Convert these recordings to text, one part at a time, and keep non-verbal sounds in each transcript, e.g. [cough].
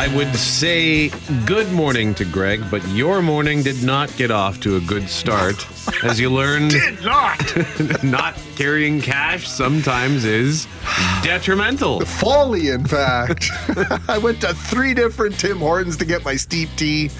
I would say good morning to Greg, but your morning did not get off to a good start. As you learned, [laughs] Did not. [laughs] not carrying cash sometimes is detrimental. Folly, in fact. [laughs] I went to three different Tim Hortons to get my steep tea.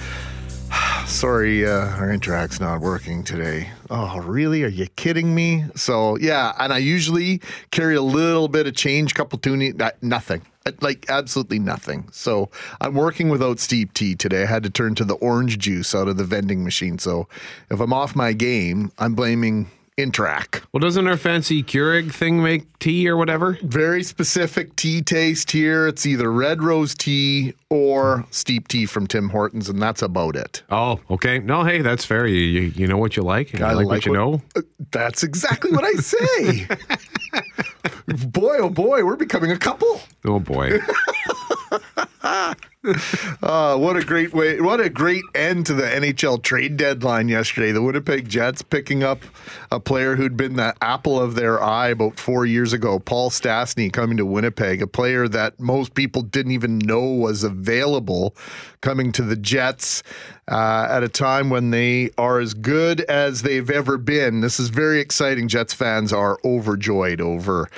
[sighs] Sorry, uh, our Interac's not working today. Oh, really? Are you kidding me? So, yeah, and I usually carry a little bit of change, couple toonie, nothing. Like absolutely nothing. So I'm working without steep tea today. I had to turn to the orange juice out of the vending machine. So if I'm off my game, I'm blaming Interac. Well, doesn't our fancy Keurig thing make tea or whatever? very specific tea taste here. It's either red rose tea or steep tea from Tim Hortons, and that's about it. Oh, okay. No, hey, that's fair. You you, you know what you like. and I you like, like what you know. Uh, That's exactly what I say. [laughs] boy, oh boy, we're becoming a couple. Oh boy. [laughs] Uh, [laughs] what a great way! What a great end to the NHL trade deadline yesterday. The Winnipeg Jets picking up a player who'd been the apple of their eye about four years ago, Paul Stastny, coming to Winnipeg. A player that most people didn't even know was available, coming to the Jets uh, at a time when they are as good as they've ever been. This is very exciting. Jets fans are overjoyed over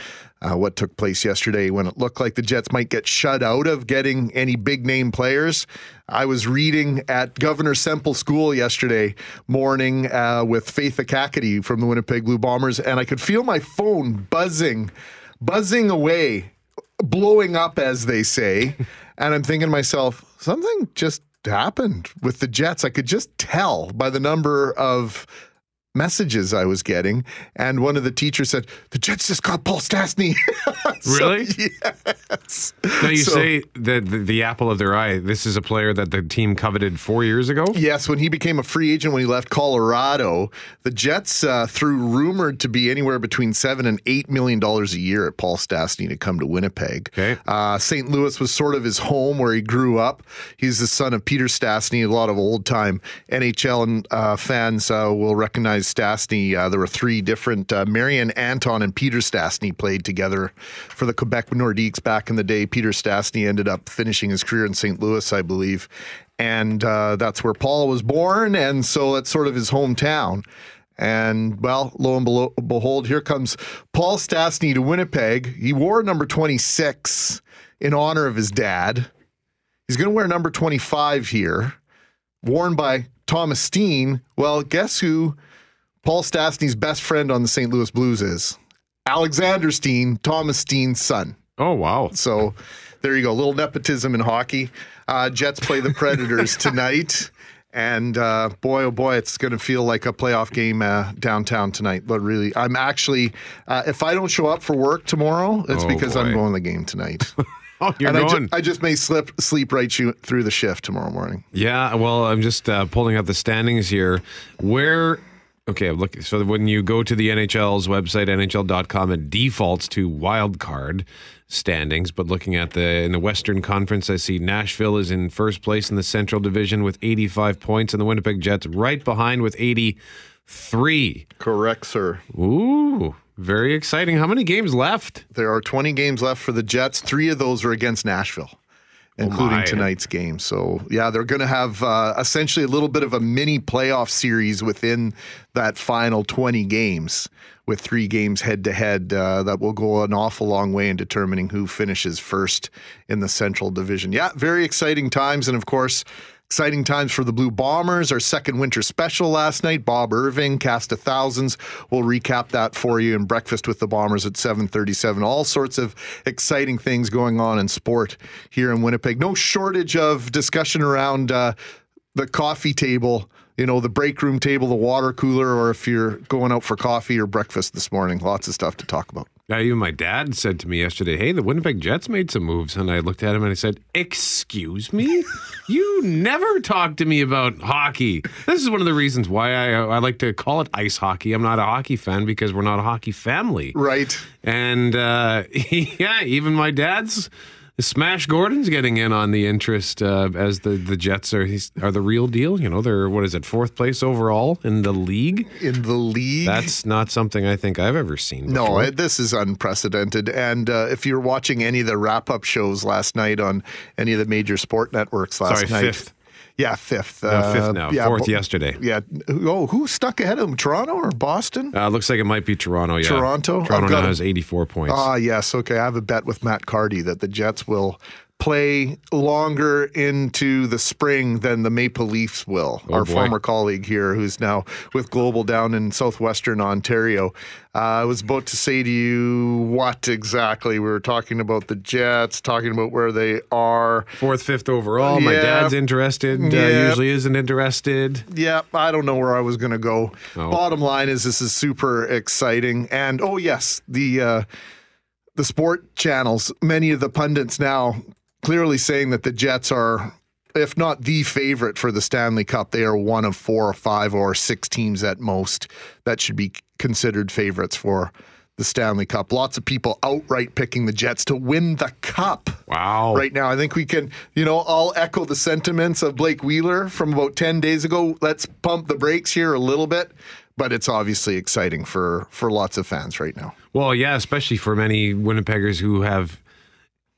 uh, what took place yesterday when it looked like the Jets might get shut out of getting any big name players. I was reading at Governor Semple School yesterday morning uh, with Faith Ekakitie from the Winnipeg Blue Bombers, and I could feel my phone buzzing, buzzing away, blowing up, as they say. [laughs] and I'm thinking to myself, something just happened with the Jets. I could just tell by the number of messages I was getting. And one of the teachers said, The Jets just got Paul Stastny. [laughs] So, Really? yes. Now you So- say that the, the apple of their eye. This is a player that the team coveted four years ago. Yes, when he became a free agent when he left Colorado, the Jets uh, threw rumored to be anywhere between seven and eight million dollars a year at Paul Stastny to come to Winnipeg. Okay. Uh, St. Louis was sort of his home where he grew up. He's the son of Peter Stastny. A lot of old time NHL and, uh, fans uh, will recognize Stastny. Uh, there were three different. Uh, Marian Anton and Peter Stastny played together for the Quebec Nordiques back in the day. Peter Stastny ended up finishing his career in St. Louis, I believe. And uh, that's where Paul was born. And so that's sort of his hometown. And well, lo and behold, here comes Paul Stastny to Winnipeg. He wore number 26 in honor of his dad. He's going to wear number 25 here, worn by Thomas Steen. Well, guess who Paul Stastny's best friend on the St. Louis Blues is? Alexander Steen, Thomas Steen's son. Oh wow. So there you go. A little nepotism in hockey. Uh, Jets play the Predators [laughs] tonight. And uh, boy, oh boy, it's going to feel like a playoff game uh, downtown tonight. But really, I'm actually, uh, if I don't show up for work tomorrow, it's Oh, because I'm going to the game tonight. [laughs] Oh, you're and I, ju- going. I just may slip, sleep right shoo- through the shift tomorrow morning. Yeah, well, I'm just uh, pulling up the standings here. Where, okay, look, so when you go to the NHL's website, NHL.com, it defaults to wild card standings. But looking at the in the Western Conference, I see Nashville is in first place in the Central Division with 85 points, and the Winnipeg Jets right behind with 83. Correct, sir. Ooh, very exciting. How many games left? There are 20 games left for the Jets. Three of those are against Nashville, including my. tonight's game. So, yeah, they're going to have uh, essentially a little bit of a mini playoff series within that final 20 games with three games head to head that will go an awful long way in determining who finishes first in the Central Division. Yeah, very exciting times. And of course, Exciting times for the Blue Bombers. Our second winter special last night. Bob Irving, cast of thousands. We'll recap that for you in Breakfast with the Bombers at 7:37. All sorts of exciting things going on in sport here in Winnipeg. No shortage of discussion around uh, the coffee table. You know, the break room table, the water cooler, or if you're going out for coffee or breakfast this morning. Lots of stuff to talk about. Even my dad said to me yesterday, "Hey, the Winnipeg Jets made some moves," and I looked at him and I said, "Excuse me, you never talk to me about hockey." This is one of the reasons why I I like to call it ice hockey. I'm not a hockey fan because we're not a hockey family, Right. and uh, [laughs] yeah, even my dad's Smash Gordon's getting in on the interest uh, as the, the Jets are he's, are the real deal. You know, they're what is it, fourth place overall in the league. In the league, That's not something I think I've ever seen. No, before. it, this is unprecedented. And uh, if you're watching any of the wrap up shows last night on any of the major sport networks last Sorry, night, fifth. Yeah, fifth. Uh, fifth now, yeah, fourth bo- yesterday. Yeah. Oh, who stuck ahead of them? Toronto or Boston? Uh, looks like it might be Toronto. Yeah, Toronto? Toronto now has 84 points. Ah, yes. Okay. I have a bet with Matt Cardy that the Jets will play longer into the spring than the Maple Leafs will. Oh, Our boy. former colleague here, who's now with Global down in southwestern Ontario. Uh, I was about to say to you what exactly. We were talking about the Jets, talking about where they are. Fourth, fifth overall. My Yeah. dad's interested. Uh, Yeah. usually isn't interested. Yeah, I don't know where I was going to go. Oh. Bottom line is this is super exciting, and oh yes, the uh, the sport channels, many of the pundits now clearly saying that the Jets are, if not the favorite for the Stanley Cup, they are one of four or five or six teams at most that should be considered favorites for the Stanley Cup. Lots of people outright picking the Jets to win the cup Wow. right now. I think we can, you know, I'll echo the sentiments of Blake Wheeler from about 10 days ago. Let's pump the brakes here a little bit, but it's obviously exciting for for lots of fans right now. Well, yeah, especially for many Winnipeggers who have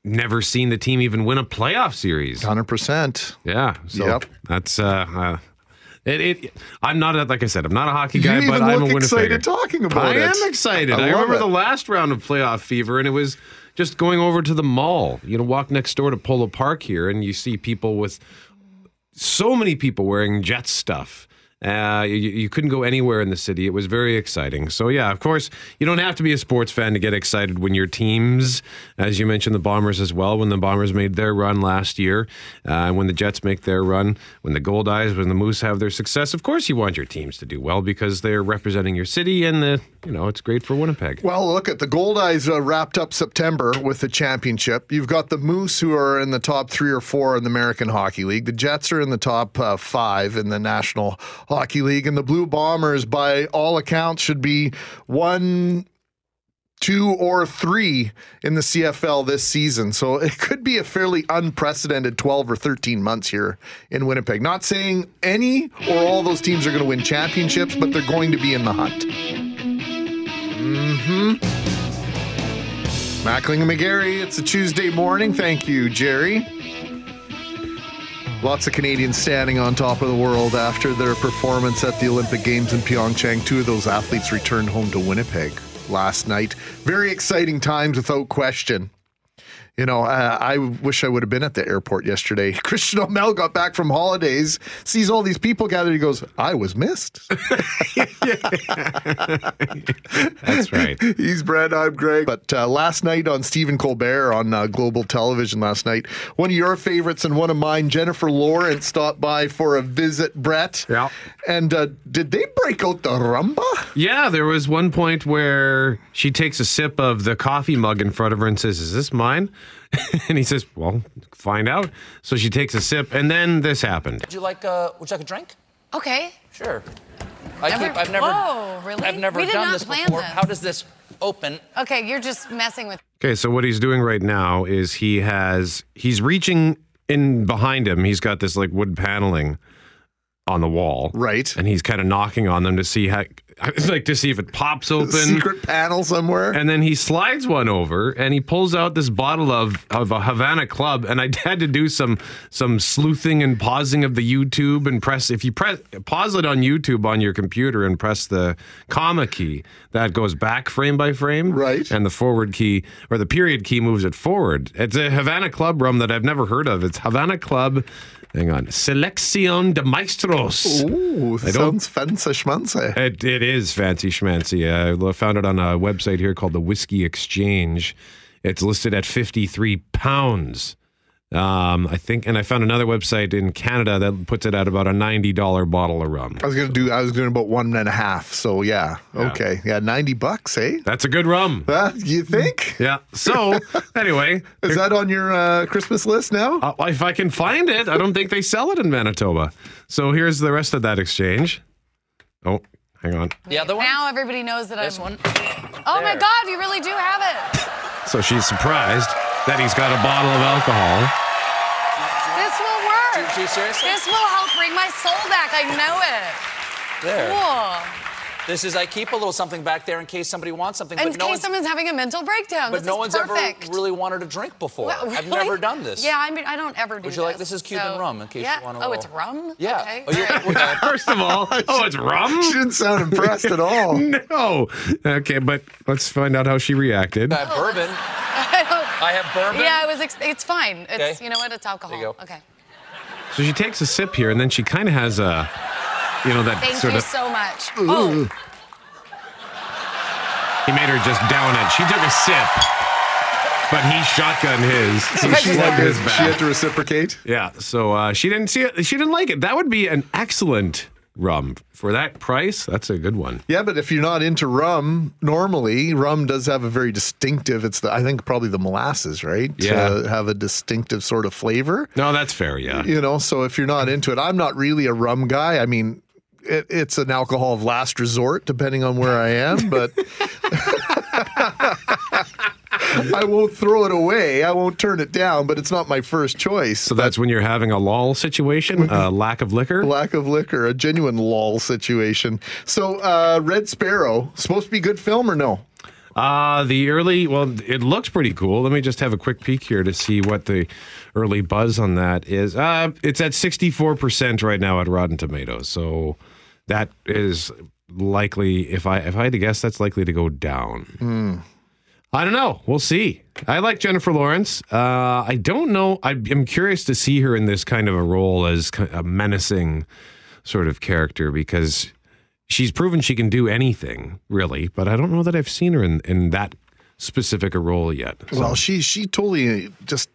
never seen the team even win a playoff series. 100%. Yeah. So Yep. that's uh, uh it, it I'm not a, like I said, I'm not a hockey guy, but I'm a look Winnipegger. excited talking about I it. I am excited. I I, remember it. the last round of playoff fever, and it was just going over to the mall. You know, walk next door to Polo Park here, and you see people with so many people wearing Jets stuff. Uh, you, you couldn't go anywhere in the city. It was very exciting. So yeah, of course, you don't have to be a sports fan to get excited when your teams, as you mentioned, the Bombers as well. When the Bombers made their run last year, uh, when the Jets make their run, when the Goldeyes, when the Moose have their success, of course you want your teams to do well because they're representing your city, and the you know it's great for Winnipeg. Well, look at the Goldeyes uh, wrapped up September with the championship. You've got the Moose who are in the top three or four in the American Hockey League. The Jets are in the top uh, five in the National Hockey League, and the Blue Bombers, by all accounts, should be one. Two or three in the CFL this season. So it could be a fairly unprecedented 12 or 13 months here in Winnipeg. Not saying any or all those teams are going to win championships, but they're going to be in the hunt. Mm hmm. Mackling and McGarry, it's a Tuesday morning. Thank you, Jerry. Lots of Canadians standing on top of the world after their performance at the Olympic Games in Pyeongchang. Two of those athletes returned home to Winnipeg last night. Very exciting times, without question. You know, uh, I wish I would have been at the airport yesterday. [laughs] Christian O'Mel got back from holidays, sees all these people gathered. He goes, I was missed. [laughs] That's right. He's Brad. I'm Greg. But uh, last night on Stephen Colbert on uh, Global Television last night, one of your favorites and one of mine, Jennifer Lawrence, stopped by for a visit. Brett. Yeah. And uh, did they break out the rumba? Yeah, there was one point where she takes a sip of the coffee mug in front of her and says, Is this mine? [laughs] and he says, Well, find out. So she takes a sip, and then this happened. Would you like a Would you like a drink? Okay. Sure. I Never- keep, I've never. Whoa, really? I've never We did done not this plan before. this. How does this open? Okay, you're just messing with. Okay, so what he's doing right now is he has he's reaching in behind him. He's got this like wood paneling on the wall, Right. And he's kind of knocking on them to see how, like to see if it pops open. Secret panel somewhere. And then he slides one over and he pulls out this bottle of, of a Havana Club. And I [laughs] had to do some some sleuthing and pausing of the YouTube and press if you press pause it on YouTube on your computer and press the comma key, that goes back frame by frame. Right. And the forward key or the period key moves it forward. It's a Havana Club rum that I've never heard of. It's Havana Club. Hang on. Selección de Maestros. Ooh, I sounds fancy schmancy. It, it is fancy schmancy. Uh, I found it on a website here called the Whiskey Exchange. It's listed at 53 pounds. Um, I think, and I found another website in Canada that puts it at about a $90 bottle of rum. I was gonna do. I was doing about one and a half. So yeah, okay, yeah, ninety bucks, eh? That's a good rum. Uh, you think? Yeah. So, [laughs] anyway, Is that on your uh, Christmas list now? uh, if I can find it, I don't think they sell it in Manitoba. So here's the rest of that exchange. Oh, hang on. The other one. Now everybody knows that This I'm. one. Oh my God, you really do have it. So she's surprised. That he's got a bottle of alcohol. This will work. Do you seriously? This will help bring my soul back. I know it. There. Cool. This is, I keep a little something back there in case somebody wants something. In but no case one's, someone's having a mental breakdown. but this no is one's perfect. ever really wanted a drink before. Well, I've never done this. Yeah, I mean, I don't ever do Would you like- this. this is Cuban so- rum, in case you want a Oh, little- it's rum? Yeah. Okay. Oh, you- all right. [laughs] First of all, [laughs] oh, it's rum? She didn't sound [laughs] impressed at all. No. Okay, but let's find out how she reacted. I have oh, bourbon. I don't- I have bourbon. yeah, it was. Ex- it's fine. It's Okay. you know what? It's alcohol. There you go. Okay. So she takes a sip here, and then she kind of has a, you know, that Thank sort you of. so much. Oh, He made her just down it. She took a sip, but he shotgunned his. So I she had had his She had to reciprocate. Yeah. So uh, she didn't see it. She didn't like it. That would be an excellent rum for that price. That's a good one. Yeah, but if you're not into rum, normally rum does have a very distinctive. It's the I think probably the molasses, right? Yeah. To have a distinctive sort of flavor. No, that's fair. Yeah. You know, so if you're not into it, I'm not really a rum guy. I mean, it, it's an alcohol of last resort, depending on where I am, but. [laughs] I won't throw it away. I won't turn it down, but it's not my first choice. So that's when you're having a lull situation, a [laughs] lack of liquor. lack of liquor, a genuine lull situation. So, uh, Red Sparrow, supposed to be good film or no? Uh, the early, well, it looks pretty cool. Let me just have a quick peek here to see what the early buzz on that is. Uh, it's at 64% right now at Rotten Tomatoes. So that is likely, if I if I had to guess, that's likely to go down. I don't know. We'll see. I like Jennifer Lawrence. Uh, I don't know. I, I'm curious to see her in this kind of a role as a menacing sort of character because she's proven she can do anything, really. But I don't know that I've seen her in, in that specific a role yet. So- Well, she she totally just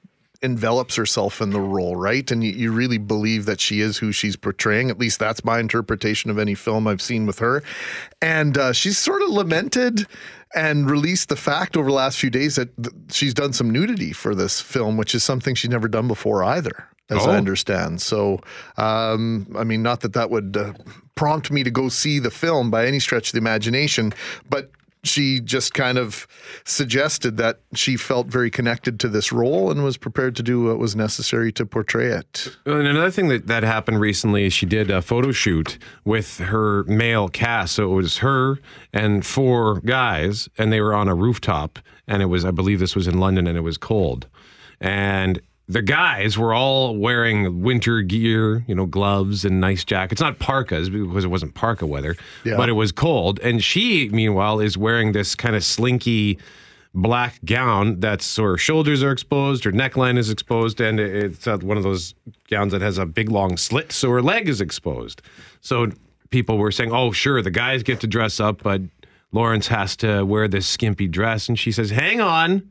envelops herself in the role, right? And you, you really believe that she is who she's portraying. At least that's my interpretation of any film I've seen with her. And uh, she's sort of lamented and released the fact over the last few days that th- she's done some nudity for this film, which is something she's never done before either. As Oh. I understand. So, um, I mean, not that that would uh, prompt me to go see the film by any stretch of the imagination, but she just kind of suggested that she felt very connected to this role and was prepared to do what was necessary to portray it. Uh, and another thing that, that happened recently is she did a photo shoot with her male cast. So it was her and four guys, and they were on a rooftop. And it was, I believe this was in London, and it was cold. And the guys were all wearing winter gear, you know, gloves and nice jackets. Not parkas because it wasn't parka weather, Yeah. but it was cold. And she, meanwhile, is wearing this kind of slinky black gown that's her shoulders are exposed, her neckline is exposed, and it's one of those gowns that has a big long slit, so her leg is exposed. So people were saying, "Oh, sure, the guys get to dress up, but Lawrence has to wear this skimpy dress." And she says, "Hang on,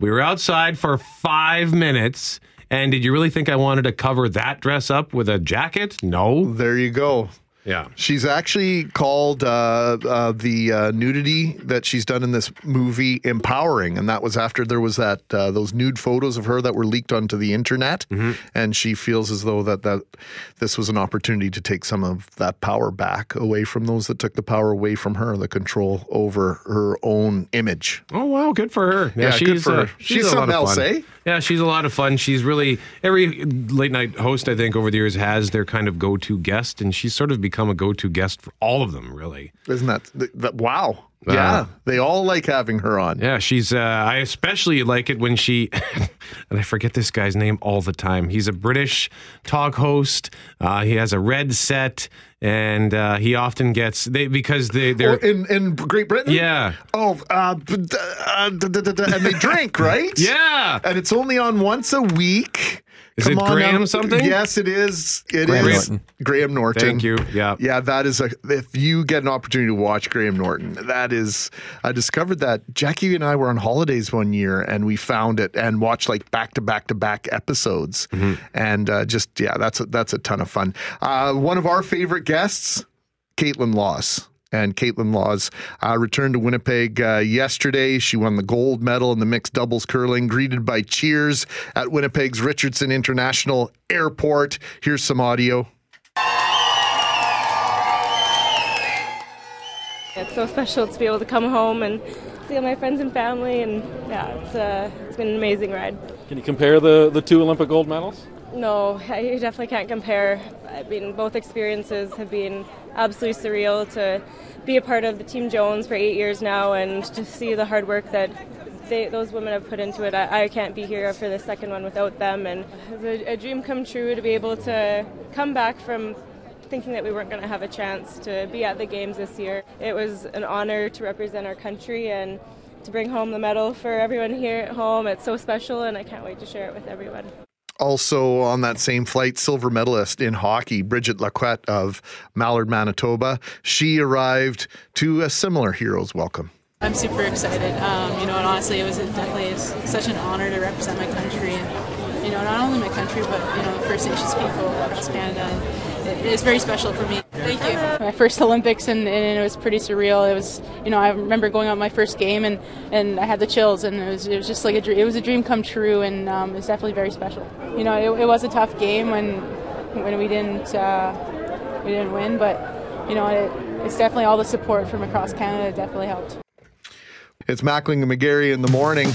we were outside for five minutes." And did you really think I wanted to cover that dress up with a jacket? No. There you go. Yeah. She's actually called uh, uh, the uh, nudity that she's done in this movie empowering, and that was after there was that uh, those nude photos of her that were leaked onto the internet, and she feels as though that that this was an opportunity to take some of that power back away from those that took the power away from her, the control over her own image. Oh wow, good for her. Yeah, good for uh, her. She's a lot something of else, fun. eh? Yeah, she's a lot of fun. She's really every late night host I think over the years has their kind of go to guest, and she's sort of become a go to guest for all of them. Really. Isn't that, wow? yeah, they all like having her on. Yeah, she's. Uh, I especially like it when she, [laughs] and I forget this guy's name all the time. He's a British talk host. Uh, he has a red set, and uh, he often gets they because they they're in in Great Britain. yeah Oh, uh, uh, and they drink, [laughs] right? yeah. And it's only on once a week. Is it Graham something? Yes, it is. It is Graham Norton. Graham Norton. Thank you. Yeah. Yeah, that is a. If you get an opportunity to watch Graham Norton, that is. I discovered that Jackie and I were on holidays one year, and we found it and watched like back to back to back episodes, Mm-hmm. and uh, just yeah, that's a, that's a ton of fun. Uh, one of our favorite guests, Kaitlyn Lawes. And Kaitlyn Lawes uh, returned to Winnipeg uh, yesterday. She won the gold medal in the mixed doubles curling, greeted by cheers at Winnipeg's Richardson International Airport. Here's some audio. It's so special to be able to come home and see all my friends and family, and yeah, it's uh, it's been an amazing ride. Can you compare the, the two Olympic gold medals? No, I definitely can't compare. I mean, both experiences have been absolutely surreal to be a part of the Team Jones for eight years now and to see the hard work that they, those women have put into it. I, I can't be here for the second one without them, and it's a, a dream come true to be able to come back from thinking that we weren't going to have a chance to be at the games this year. It was an honor to represent our country and to bring home the medal for everyone here at home. It's so special, and I can't wait to share it with everyone. Also on that same flight, silver medalist in hockey, Brigette Lacquette of Mallard, Manitoba. She arrived to a similar hero's welcome. I'm super excited. Um, you know, and honestly, it was definitely such an honor to represent my country, not only my country, but you know, First Nations people across Canada. It, it's very special for me. Thank you. My first Olympics, and, and, it was pretty surreal. It was, you know, I remember going on my first game, and, and I had the chills, and it was, it was just like a dream. It was a dream come true, and um, it was definitely very special. You know, it, it was a tough game when when we didn't uh, we didn't win, but you know, it, it's definitely all the support from across Canada definitely helped. It's Mackling and McGarry in the morning.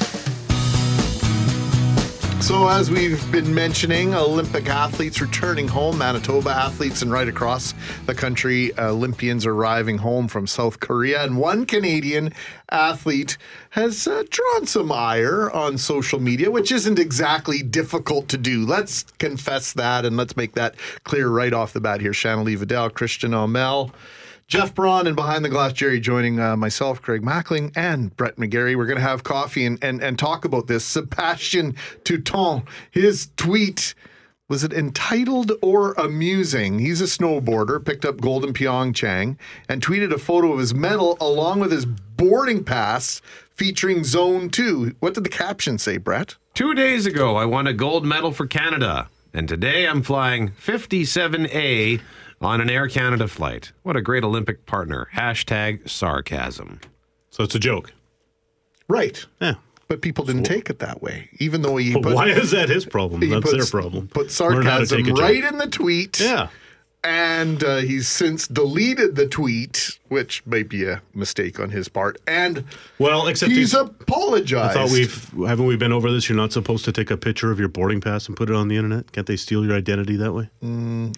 So, as we've been mentioning, Olympic athletes returning home, Manitoba athletes, and right across the country, Olympians arriving home from South Korea. And one Canadian athlete has uh, drawn some ire on social media, which isn't exactly difficult to do. Let's confess that and let's make that clear right off the bat here. Shanley Vidal, Christian Amel. Jeff Braun and Behind the Glass Jerry joining uh, myself, Greg Mackling, and Brett McGarry. We're going to have coffee and, and, and talk about this. Sebastian Toutant, his tweet, was it entitled or amusing? He's a snowboarder, picked up gold in Pyeongchang, and tweeted a photo of his medal along with his boarding pass featuring Zone 2. What did the caption say, Brett? Two days ago, I won a gold medal for Canada, and today I'm flying 57A on an Air Canada flight. What a great Olympic partner. Hashtag sarcasm. So it's a joke. Right. Yeah. But people didn't take it that way, even though he But put, why is that his problem? That's put- their problem. Put Learn how to sarcasm take joke. right in the tweet. Yeah. And uh, he's since deleted the tweet, which might be a mistake on his part. And Well, except he's he's- apologized. I thought we've haven't we been over this? You're not supposed to take a picture of your boarding pass and put it on the internet. Can't they steal your identity that way?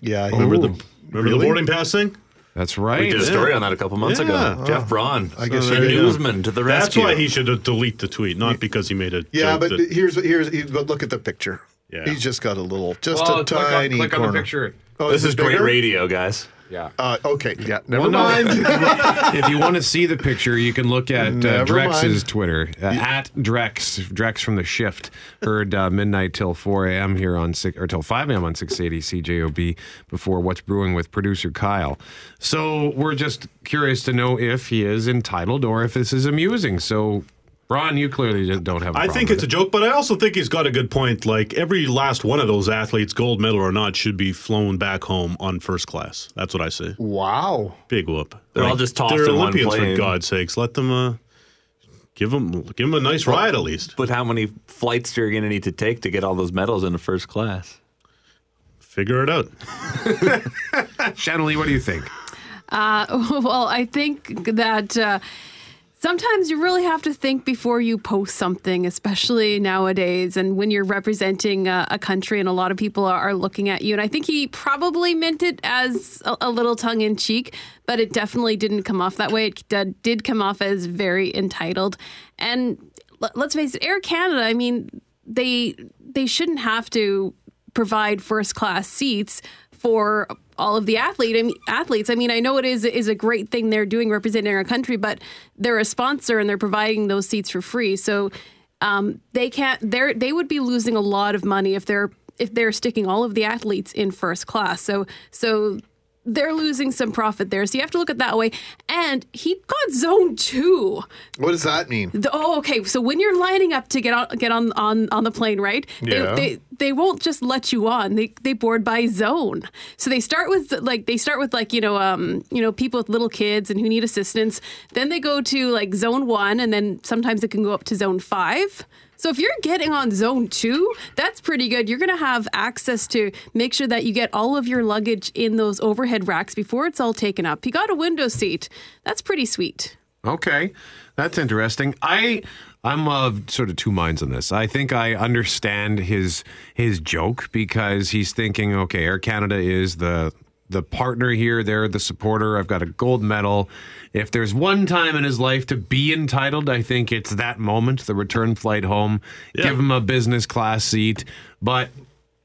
yeah, he- Remember the remember really? the boarding pass thing? That's right. We did a story on that a couple months Yeah. ago. Jeff oh. Braun, I guess the there go. newsman to the rest. That's why he should delete the tweet, not because he made a yeah, joke but that- here's here's but look at the picture. Yeah. He's just got a little, just Well, a click on- tiny click on the picture. Oh, This is it great radio, guys. Yeah. Uh, okay, yeah, never Well, no. mind. if you [laughs] want to see the picture, you can look at uh, Drex's mind. Twitter uh, at Drex Drex from the shift. Heard uh, midnight till four a.m. here on six or till five a.m. on six eighty CJOB before what's brewing with producer Kyle. So we're just curious to know if he is entitled or if this is amusing. So. Ron, you clearly don't have. a I problem think with it's a joke, but I also think he's got a good point. Like every last one of those athletes, gold medal or not, should be flown back home on first class. That's what I say. wow. Big whoop. They're all just tossed They're in one Olympians plane. for God's sakes. Let them uh, give them give them a nice ride at least. But how many flights are you going to need to take to get all those medals in into first class? Figure it out. [laughs] Shannon Lee, what do you think? Uh, [laughs] well, I think that uh, sometimes you really have to think before you post something, especially nowadays, and when you're representing a, a country and a lot of people are, are looking at you. And I think he probably meant it as a, a little tongue in cheek, but it definitely didn't come off that way. It did, did come off as very entitled. And l- let's face it, Air Canada. I mean, they they shouldn't have to provide first class seats for all of the athlete I mean, athletes. I mean, I know it is is a great thing they're doing representing our country, but they're a sponsor and they're providing those seats for free. So um, they can't. They they would be losing a lot of money if they're if they're sticking all of the athletes in first class. So so. They're losing some profit there, so you have to look at it that way. And he got zone two. What does that mean? The- oh, okay. So when you're lining up to get on get on on, on the plane, right? Yeah. They, they they won't just let you on. They they board by zone. So they start with like they start with like you know um you know people with little kids and who need assistance. Then they go to like zone one, and then sometimes it can go up to zone five. So if you're getting on zone two, that's pretty good. You're going to have access to make sure that you get all of your luggage in those overhead racks before it's all taken up. You got a window seat. That's pretty sweet. Okay, that's interesting. I I'm of sort of two minds on this. I think I understand his his joke because he's thinking, okay, Air Canada is the the partner here. They're the supporter. I've got a gold medal. If there's one time in his life to be entitled, I think it's that moment, the return flight home. Give him a business class seat, but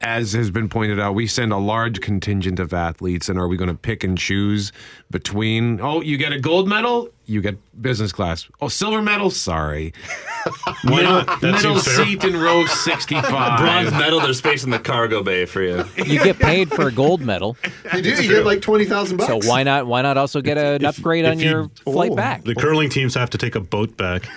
as has been pointed out, we send a large contingent of athletes, and are we going to pick and choose between? Oh, you get a gold medal, you get business class. Oh, silver medal, sorry. [laughs] Why not? That middle seems fair. seat in row [laughs] sixty-five. Bronze medal, there's space in the cargo bay for you. You get paid for a gold medal. You do. You get like twenty thousand bucks. So why not why not also get an If- upgrade if on you- your flight Oh. back? The curling teams have to take a boat back. [laughs]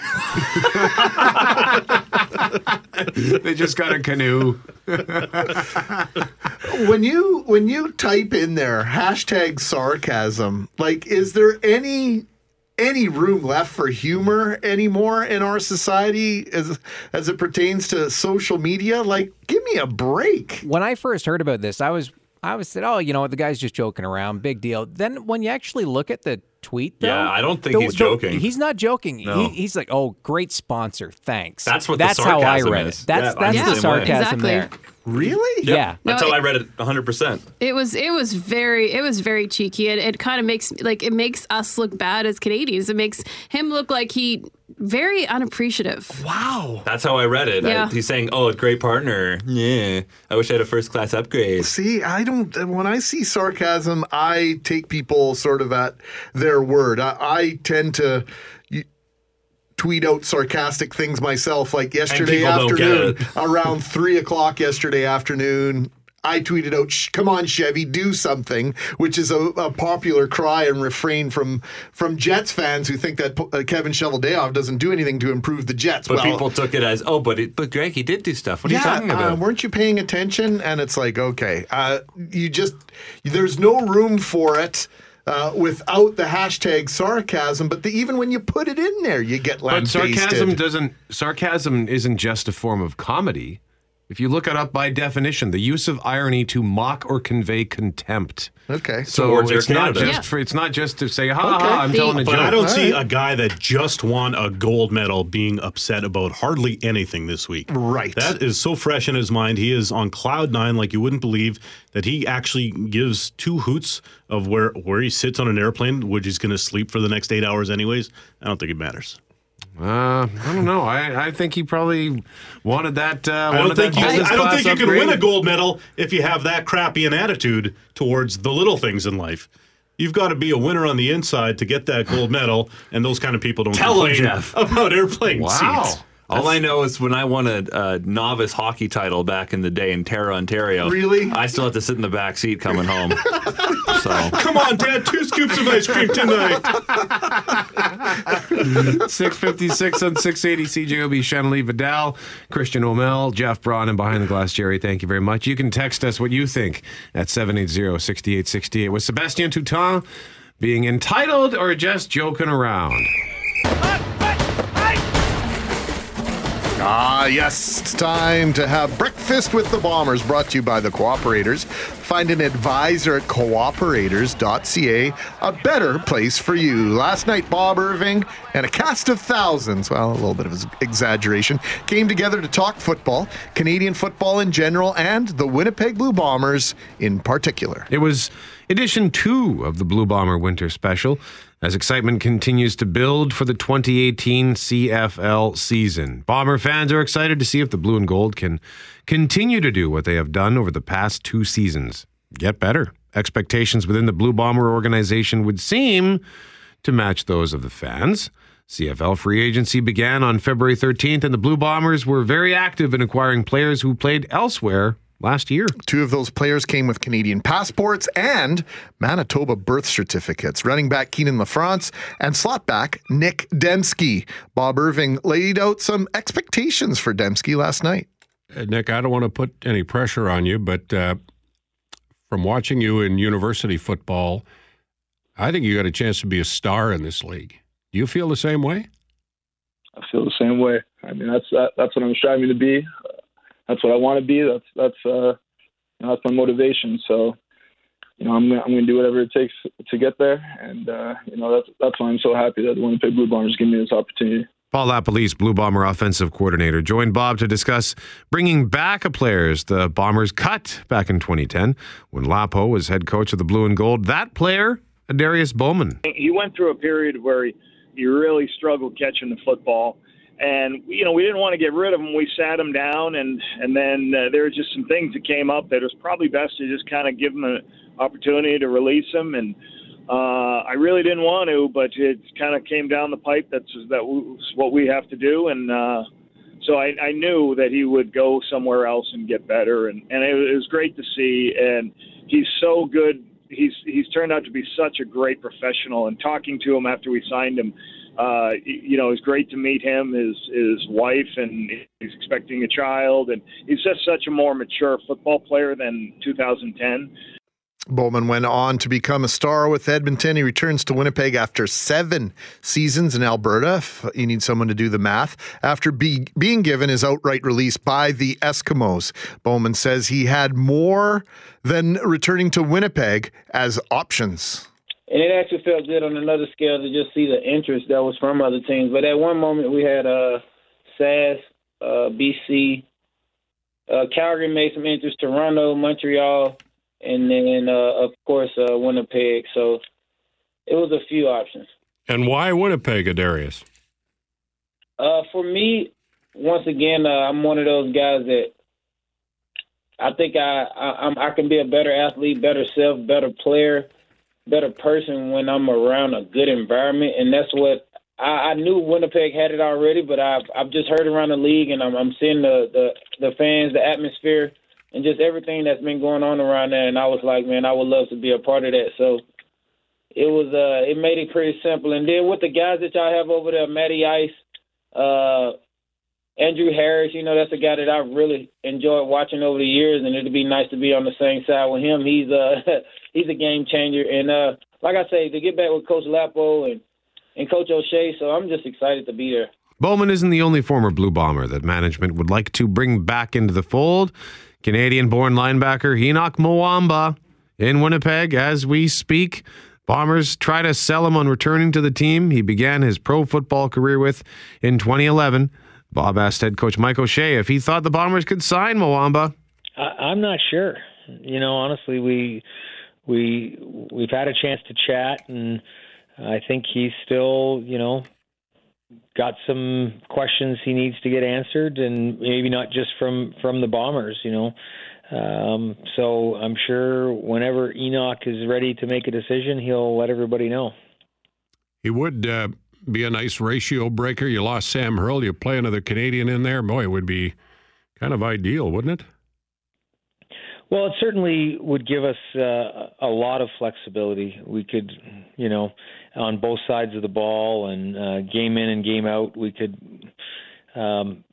[laughs] they just got a canoe. [laughs] when you when you type in there hashtag sarcasm, like, is there any any room left for humor anymore in our society as as it pertains to social media? Like, give me a break. When I first heard about this, I was I was said, oh, you know what, the guy's just joking around, big deal. Then when you actually look at the tweet, though, Yeah, I don't think he's joking. He's not joking. No. He, he's like, oh, great sponsor, thanks. That's what the that's how I read is. it. That's Yeah, that's the the sarcasm Exactly. there. Really? Yeah. That's No, how I read it 100%. It was it was very it was very cheeky. It, it kind of makes like it makes us look bad as Canadians. It makes him look like he very unappreciative. Wow. That's how I read it. I- he's saying, "Oh, a great partner. Yeah, I wish I had a first class upgrade." See, I don't. When I see sarcasm, I take people sort of at their word. I, I tend to tweet out sarcastic things myself. Like yesterday people don't get afternoon, around three o'clock yesterday afternoon. I tweeted out, "Come on, Chevy, do something," which is a, a popular cry and refrain from from Jets fans who think that uh, Kevin Cheveldayoff doesn't do anything to improve the Jets. But well, people took it as, "Oh, but it, but Greg, he did do stuff. What are you talking uh, about?" weren't you paying attention? And it's like, okay, uh, you just there's no room for it. Uh, without the hashtag sarcasm, but the, even when you put it in there, you get But lambasted. sarcasm doesn't. Sarcasm isn't just a form of comedy. If you look it up by definition, the use of irony to mock or convey contempt. Okay. So Towards Air it's not Canada. just Yeah. for. It's not just to say, "Ha Okay. ha!" I'm The- telling a But joke. I don't see All a guy that just won a gold medal being upset about hardly anything this week. Right. That is so fresh in his mind. He is on cloud nine, like you wouldn't believe that he actually gives two hoots of where where he sits on an airplane, which he's going to sleep for the next eight hours anyways. I don't think it matters. Uh, I don't know. I, I think he probably wanted that. Uh, I don't think that you, I don't think you can win a gold medal if you have that crappy an attitude towards the little things in life. You've got to be a winner on the inside to get that gold medal, and those kind of people don't Tell complain Jeff. [laughs] about airplane Wow. seats. All I know is when I won a, a novice hockey title back in the day in Terra, Ontario. Really? I still have to sit in the back seat coming home. [laughs] so Come on, Dad, two scoops of ice cream tonight. [laughs] 656 on 680 CJOB, Shanley Vidal, Christian O'Mel, Jeff Braun, and Behind the Glass Jerry. Thank you very much. You can text us what you think at 780 6868. Was Sebastian Toutant being entitled or just joking around? Ah, yes, it's time to have breakfast with the Bombers brought to you by the Cooperators. Find an advisor at cooperators.ca, a better place for you. Last night, Bob Irving and a cast of thousands, well, a little bit of exaggeration, came together to talk football, Canadian football in general, and the Winnipeg Blue Bombers in particular. It was edition two of the Blue Bomber Winter Special as excitement continues to build for the 2018 CFL season. Bomber fans are excited to see if the Blue and Gold can continue to do what they have done over the past two seasons. Get better. Expectations within the Blue Bomber organization would seem to match those of the fans. CFL free agency began on February 13th, and the Blue Bombers were very active in acquiring players who played elsewhere last year. Two of those players came with Canadian passports and Manitoba birth certificates. Running back Kienan LaFrance and slot back Nick Demski. Bob Irving laid out some expectations for Demski last night. Uh, Nick, I don't want to put any pressure on you, but uh, from watching you in university football, I think you got a chance to be a star in this league. Do you feel the same way? I feel the same way. I mean, that's that, that's what I'm striving to be. That's what I want to be. That's that's uh, you know, that's my motivation. So, you know, I'm gonna, I'm going to do whatever it takes to get there, and uh, you know, that's that's why I'm so happy that the Winnipeg Blue Bombers give me this opportunity. Paul LaPolice, Blue Bomber offensive coordinator, joined Bob to discuss bringing back a players the Bombers cut back in 2010 when Lapo was head coach of the Blue and Gold. That player, Darius Bowman. He went through a period where he, he really struggled catching the football. And you know we didn't want to get rid of him. We sat him down, and and then uh, there were just some things that came up that it was probably best to just kind of give him an opportunity to release him. And uh, I really didn't want to, but it kind of came down the pipe. That's that was what we have to do, and uh, so I, I knew that he would go somewhere else and get better, and and it, it was great to see. And he's so good. He's he's turned out to be such a great professional. And talking to him after we signed him, uh, you know, it was great to meet him, his his wife, and he's expecting a child, and he's just such a more mature football player than 2010. Bowman went on to become a star with Edmonton. He returns to Winnipeg after seven seasons in Alberta. If you need someone to do the math. After be, being given his outright release by the Eskimos, Bowman says he had more than returning to Winnipeg as options. And it actually felt good on another scale to just see the interest that was from other teams. But at one moment, we had uh, SAS, uh, BC, uh, Calgary made some interest, Toronto, Montreal and then uh, of course uh, Winnipeg. So it was a few options. And why Winnipeg, Adarius? Uh, for me, once again, uh, I'm one of those guys that I think I, I I'm, I can be a better athlete, better self, better player, better person when I'm around a good environment, and that's what. I, I knew Winnipeg had it already, but I've I've just heard around the league, and I'm I'm seeing the the, the fans, the atmosphere, and just everything that's been going on around there. And I was like, man, I would love to be a part of that. So it was, uh, it made it pretty simple. And then with the guys that y'all have over there, Matty Ice, uh, Andrew Harris, you know, that's a guy that I've really enjoyed watching over the years, and it'd be nice to be on the same side with him. He's uh, [laughs] he's a game changer, and uh, like I say, to get back with Coach Lapo and and Coach O'Shea, so I'm just excited to be there. Bowman isn't the only former Blue Bomber that management would like to bring back into the fold. Canadian born linebacker Henoc Muamba in Winnipeg as we speak. Bombers try to sell him on returning to the team he began his pro football career with in 2011. Bob asked head coach Mike O'Shea if he thought the Bombers could sign Muamba. I, I'm not sure. You know, honestly, we we we've had a chance to chat, and I think he's still, you know, got some questions he needs to get answered, and maybe not just from from the Bombers, you know. Um, so I'm sure whenever Henoc is ready to make a decision, he'll let everybody know. He would uh, be a nice ratio breaker. You lost Sam Hurl. You play another Canadian in there. Boy, it would be kind of ideal, wouldn't it? Well, it certainly would give us uh, a lot of flexibility. We could, you know, on both sides of the ball and uh, game in and game out, we could um,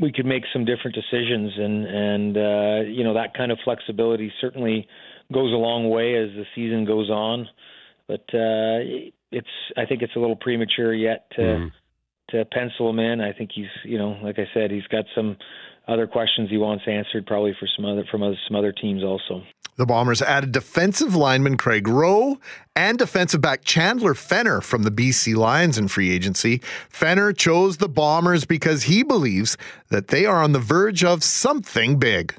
we could make some different decisions, and and uh, you know that kind of flexibility certainly goes a long way as the season goes on. But uh, it's I think it's a little premature yet to. Mm. To pencil him in, I think he's, you know, like I said, he's got some other questions he wants answered, probably for some other from other, some other teams also. The Bombers added defensive lineman Craig Roh and defensive back Chandler Fenner from the BC Lions in free agency. Fenner chose the Bombers because he believes that they are on the verge of something big.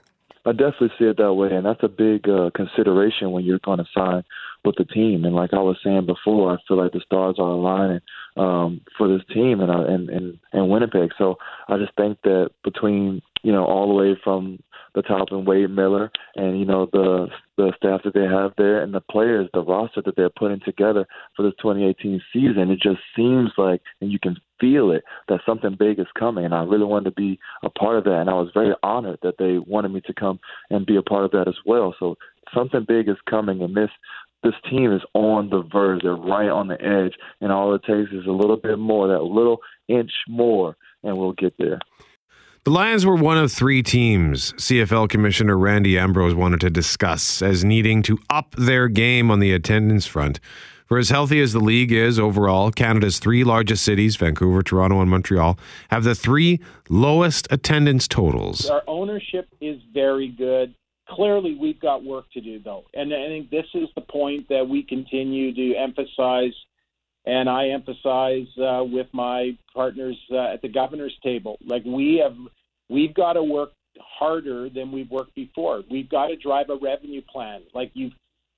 I definitely see it that way, and that's a big uh, consideration when you're going to sign with the team. And like I was saying before, I feel like the stars are aligning um, for this team and uh, and and and Winnipeg. So I just think that between you know all the way from the top and Wade Miller and you know the the staff that they have there and the players, the roster that they're putting together for this 2018 season, it just seems like and you can feel it that something big is coming. And I really wanted to be a part of that, and I was very honored that they wanted me to come and be a part of that as well. So something big is coming, and this this team is on the verge. They're right on the edge, and all it takes is a little bit more, that little inch more, and we'll get there. The Lions were one of three teams CFL Commissioner Randy Ambrosie wanted to discuss as needing to up their game on the attendance front For as healthy as the league is overall, Canada's three largest cities, Vancouver, Toronto, and Montreal, have the three lowest attendance totals. Our ownership is very good. Clearly, we've got work to do, though. And I think this is the point that we continue to emphasize, and I emphasize uh, with my partners uh, at the governor's table. Like we have, we've got to work harder than we've worked before. We've got to drive a revenue plan, like you've,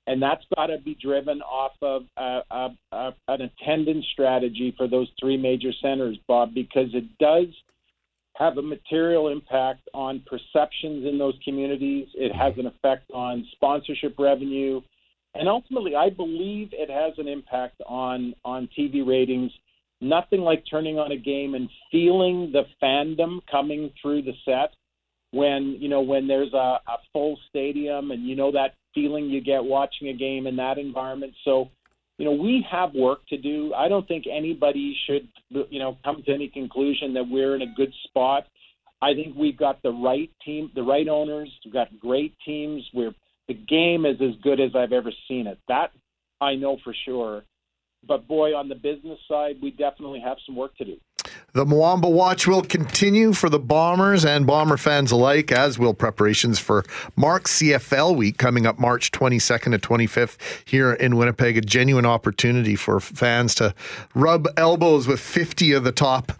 and that's got to be driven off of a, a, a, an attendance strategy for those three major centers, Bob, because it does have a material impact on perceptions in those communities. It has an effect on sponsorship revenue, and ultimately, I believe it has an impact on on TV ratings. Nothing like turning on a game and feeling the fandom coming through the set when you know when there's a, a full stadium and you know that feeling you get watching a game in that environment. So, you know, we have work to do. I don't think anybody should you know come to any conclusion that we're in a good spot. I think we've got the right team, the right owners. We've got great teams. We're the game is as good as I've ever seen it. That I know for sure. But boy, on the business side, we definitely have some work to do. The Muamba Watch will continue for the Bombers and Bomber fans alike, as will preparations for Mark's CFL week coming up March 22nd to 25th here in Winnipeg. A genuine opportunity for fans to rub elbows with 50 of the top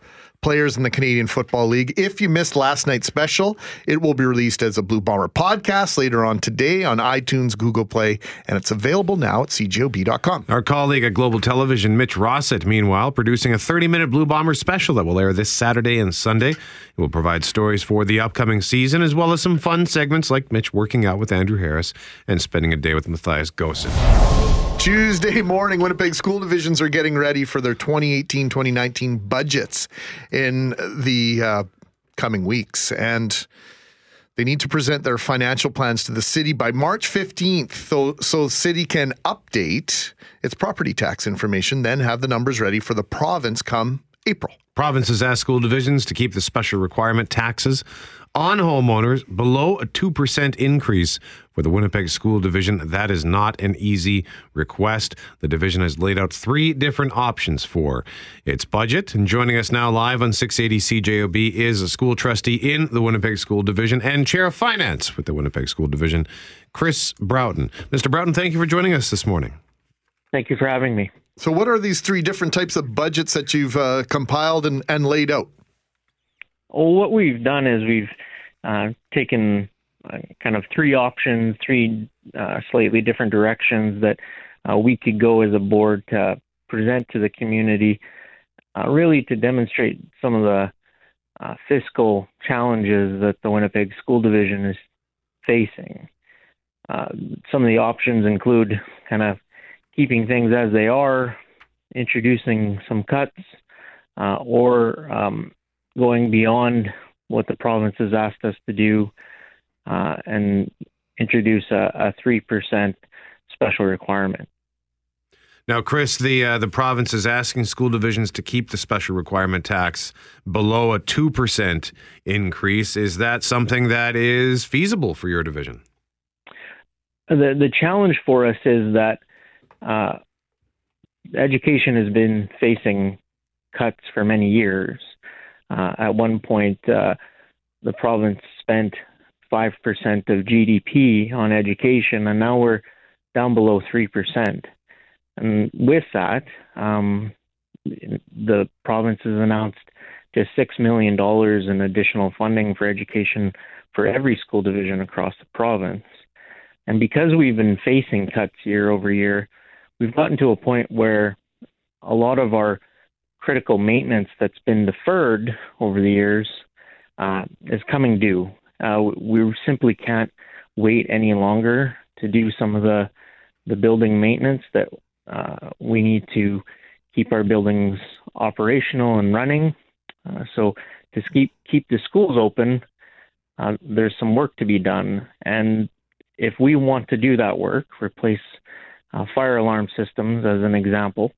players in the Canadian Football League. If you missed last night's special, it will be released as a Blue Bomber podcast later on today on iTunes, Google Play, and it's available now at cjob.com. Our colleague at Global Television, Mitch Rossett, meanwhile, producing a 30 minute Blue Bomber special that will air this Saturday and Sunday. It will provide stories for the upcoming season, as well as some fun segments like Mitch working out with Andrew Harris and spending a day with Matthias Goossen. Tuesday morning, Winnipeg school divisions are getting ready for their 2018 2019 budgets in the uh, coming weeks. And they need to present their financial plans to the city by March 15th so, so city can update its property tax information, then have the numbers ready for the province come April. Provinces ask school divisions to keep the special requirement taxes on homeowners below a 2% increase for the Winnipeg School Division. That is not an easy request. The division has laid out three different options for its budget. And joining us now live on 680 CJOB is a school trustee in the Winnipeg School Division and chair of finance with the Winnipeg School Division, Chris Broughton. Mr. Broughton, thank you for joining us this morning. Thank you for having me. So, what are these three different types of budgets that you've uh, compiled and, and laid out? Well, what we've done is we've uh, taken uh, kind of three options, three uh, slightly different directions that uh, we could go as a board to present to the community, uh, really to demonstrate some of the uh, fiscal challenges that the Winnipeg School Division is facing. some of the options include kind of keeping things as they are, introducing some cuts, or um, going beyond what the province has asked us to do uh, and introduce a, a 3% special requirement. Now, Chris, the uh, the province is asking school divisions to keep the special requirement tax below a two percent increase. Is that something that is feasible for your division? The the challenge for us is that uh, education has been facing cuts for many years. Uh, at one point, uh, the province spent 5% of GDP on education, and now we're down below 3%. And with that, um, the province has announced just $6 million in additional funding for education for every school division across the province. And because we've been facing cuts year over year, we've gotten to a point where a lot of our critical maintenance that's been deferred over the years uh, is coming due. Uh, we simply can't wait any longer to do some of the the building maintenance that uh, we need to keep our buildings operational and running. Uh, so to keep keep the schools open, uh, there's some work to be done, and if we want to do that work, replace uh, fire alarm systems as an example,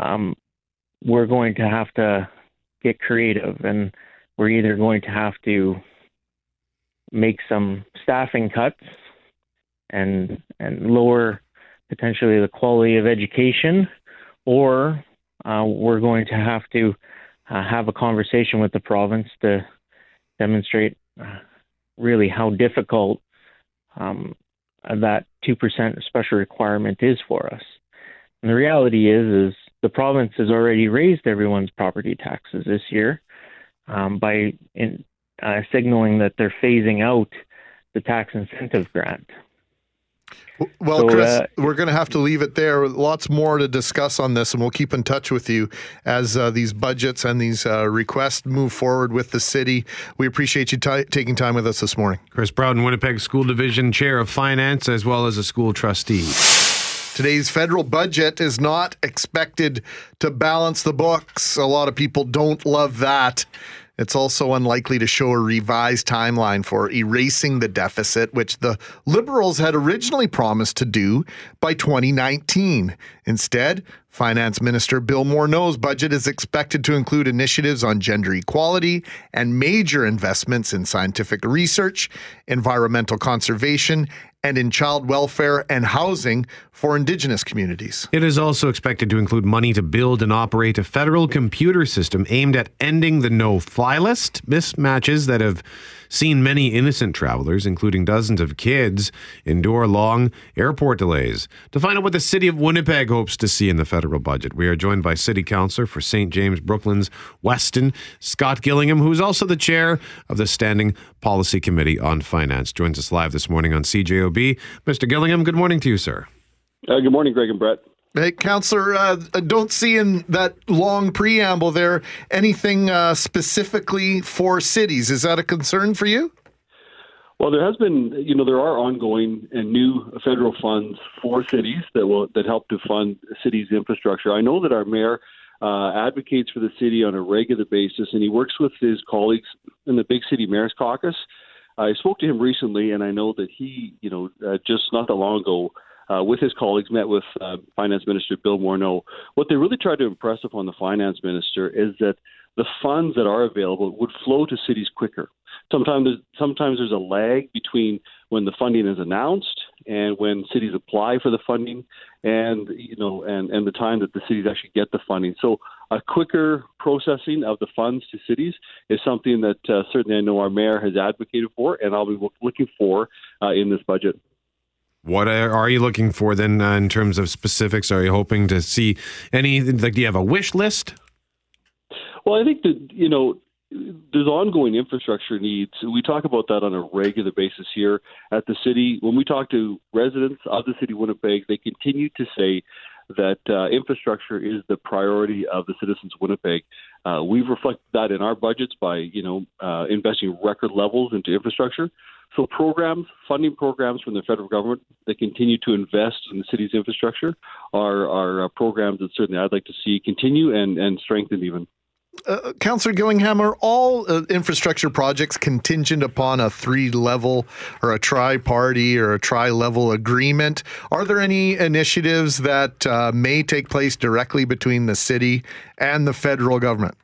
um, we're going to have to get creative and we're either going to have to make some staffing cuts and and lower potentially the quality of education, or uh, we're going to have to uh, have a conversation with the province to demonstrate uh, really how difficult um, that 2% special requirement is for us. And the reality is, is the province has already raised everyone's property taxes this year um, by in, uh, signaling that they're phasing out the tax incentive grant. Well, So, Chris, uh, we're going to have to leave it there. Lots more to discuss on this, and we'll keep in touch with you as uh, these budgets and these uh, requests move forward with the city. We appreciate you ti taking time with us this morning. Chris Broughton, Winnipeg School Division Chair of Finance, as well as a school trustee. Today's federal budget is not expected to balance the books. A lot of people don't love that. It's also unlikely to show a revised timeline for erasing the deficit, which the Liberals had originally promised to do by 2019. Instead, Finance Minister Bill Morneau's budget is expected to include initiatives on gender equality and major investments in scientific research, environmental conservation, and in child welfare and housing for Indigenous communities. It is also expected to include money to build and operate a federal computer system aimed at ending the no fly list mismatches that have seen many innocent travelers, including dozens of kids, endure long airport delays. To find out what the city of Winnipeg hopes to see in the federal budget, we are joined by City Councilor for St. James Brooklands Weston, Scott Gillingham, who is also the chair of the Standing Policy Committee on Finance. Joins us live this morning on CJOB. Mr. Gillingham, good morning to you, sir. Uh, good morning, Greg and Brett. Hey, Councillor, uh, don't see in that long preamble there anything uh, specifically for cities. Is that a concern for you? Well, there has been, you know, there are ongoing and new federal funds for cities that will that help to fund cities' infrastructure. I know that our mayor uh, advocates for the city on a regular basis, and he works with his colleagues in the Big City Mayors Caucus. I spoke to him recently, and I know that he, you know, uh, just not that long ago, uh, with his colleagues, met with uh, Finance Minister Bill Morneau. What they really tried to impress upon the Finance Minister is that the funds that are available would flow to cities quicker. Sometimes, there's, sometimes there's a lag between when the funding is announced and when cities apply for the funding, and you know, and and the time that the cities actually get the funding. So, a quicker processing of the funds to cities is something that uh, certainly I know our mayor has advocated for, and I'll be looking for uh, in this budget. What are you looking for then uh, in terms of specifics? Are you hoping to see any, like, do you have a wish list? Well, I think that you know there's ongoing infrastructure needs. We talk about that on a regular basis here at the city. When we talk to residents of the city of Winnipeg, they continue to say that uh, infrastructure is the priority of the citizens of Winnipeg. Uh, we've reflected that in our budgets by you know uh, investing record levels into infrastructure. So programs, funding programs from the federal government that continue to invest in the city's infrastructure are, are uh, programs that certainly I'd like to see continue and, and strengthen even. Uh, Councillor Gillingham, are all uh, infrastructure projects contingent upon a three level or a tri party or a tri level agreement? Are there any initiatives that uh, may take place directly between the city and the federal government?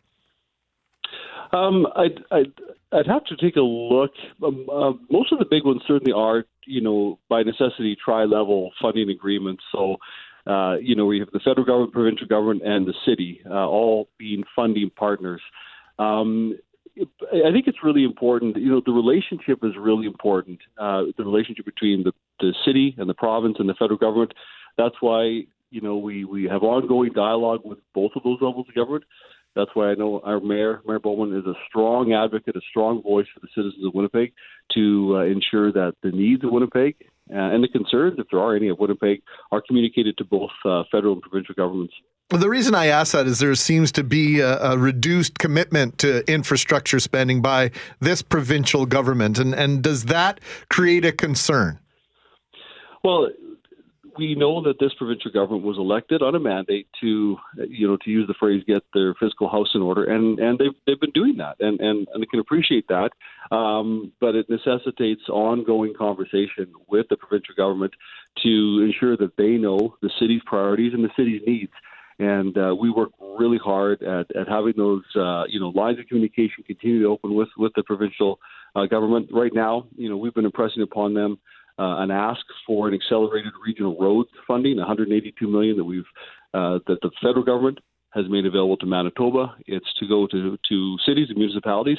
Um, I'd, I'd have to take a look. Um, uh, most of the big ones certainly are, you know, by necessity, tri-level funding agreements. So, uh, you know, we have the federal government, provincial government, and the city uh, all being funding partners. Um, I think it's really important. You know, the relationship is really important. Uh, the relationship between the, the city and the province and the federal government. That's why you know we we have ongoing dialogue with both of those levels of government. That's why I know our mayor, Mayor Bowman, is a strong advocate, a strong voice for the citizens of Winnipeg to uh, ensure that the needs of Winnipeg uh, and the concerns, if there are any of Winnipeg, are communicated to both uh, federal and provincial governments. Well, the reason I ask that is there seems to be a, a, reduced commitment to infrastructure spending by this provincial government, and and does that create a concern? Well, we know that this provincial government was elected on a mandate to, you know, to use the phrase "get their fiscal house in order," and and they've they've been doing that, and and, and I can appreciate that, um, but it necessitates ongoing conversation with the provincial government to ensure that they know the city's priorities and the city's needs. And uh, we work really hard at, at having those, uh, you know, lines of communication continue to open with with the provincial uh, government. Right now, you know, we've been impressing upon them uh, an ask for an accelerated regional road funding, 182 million that we've uh, that the federal government has made available to Manitoba. It's to go to to cities and municipalities.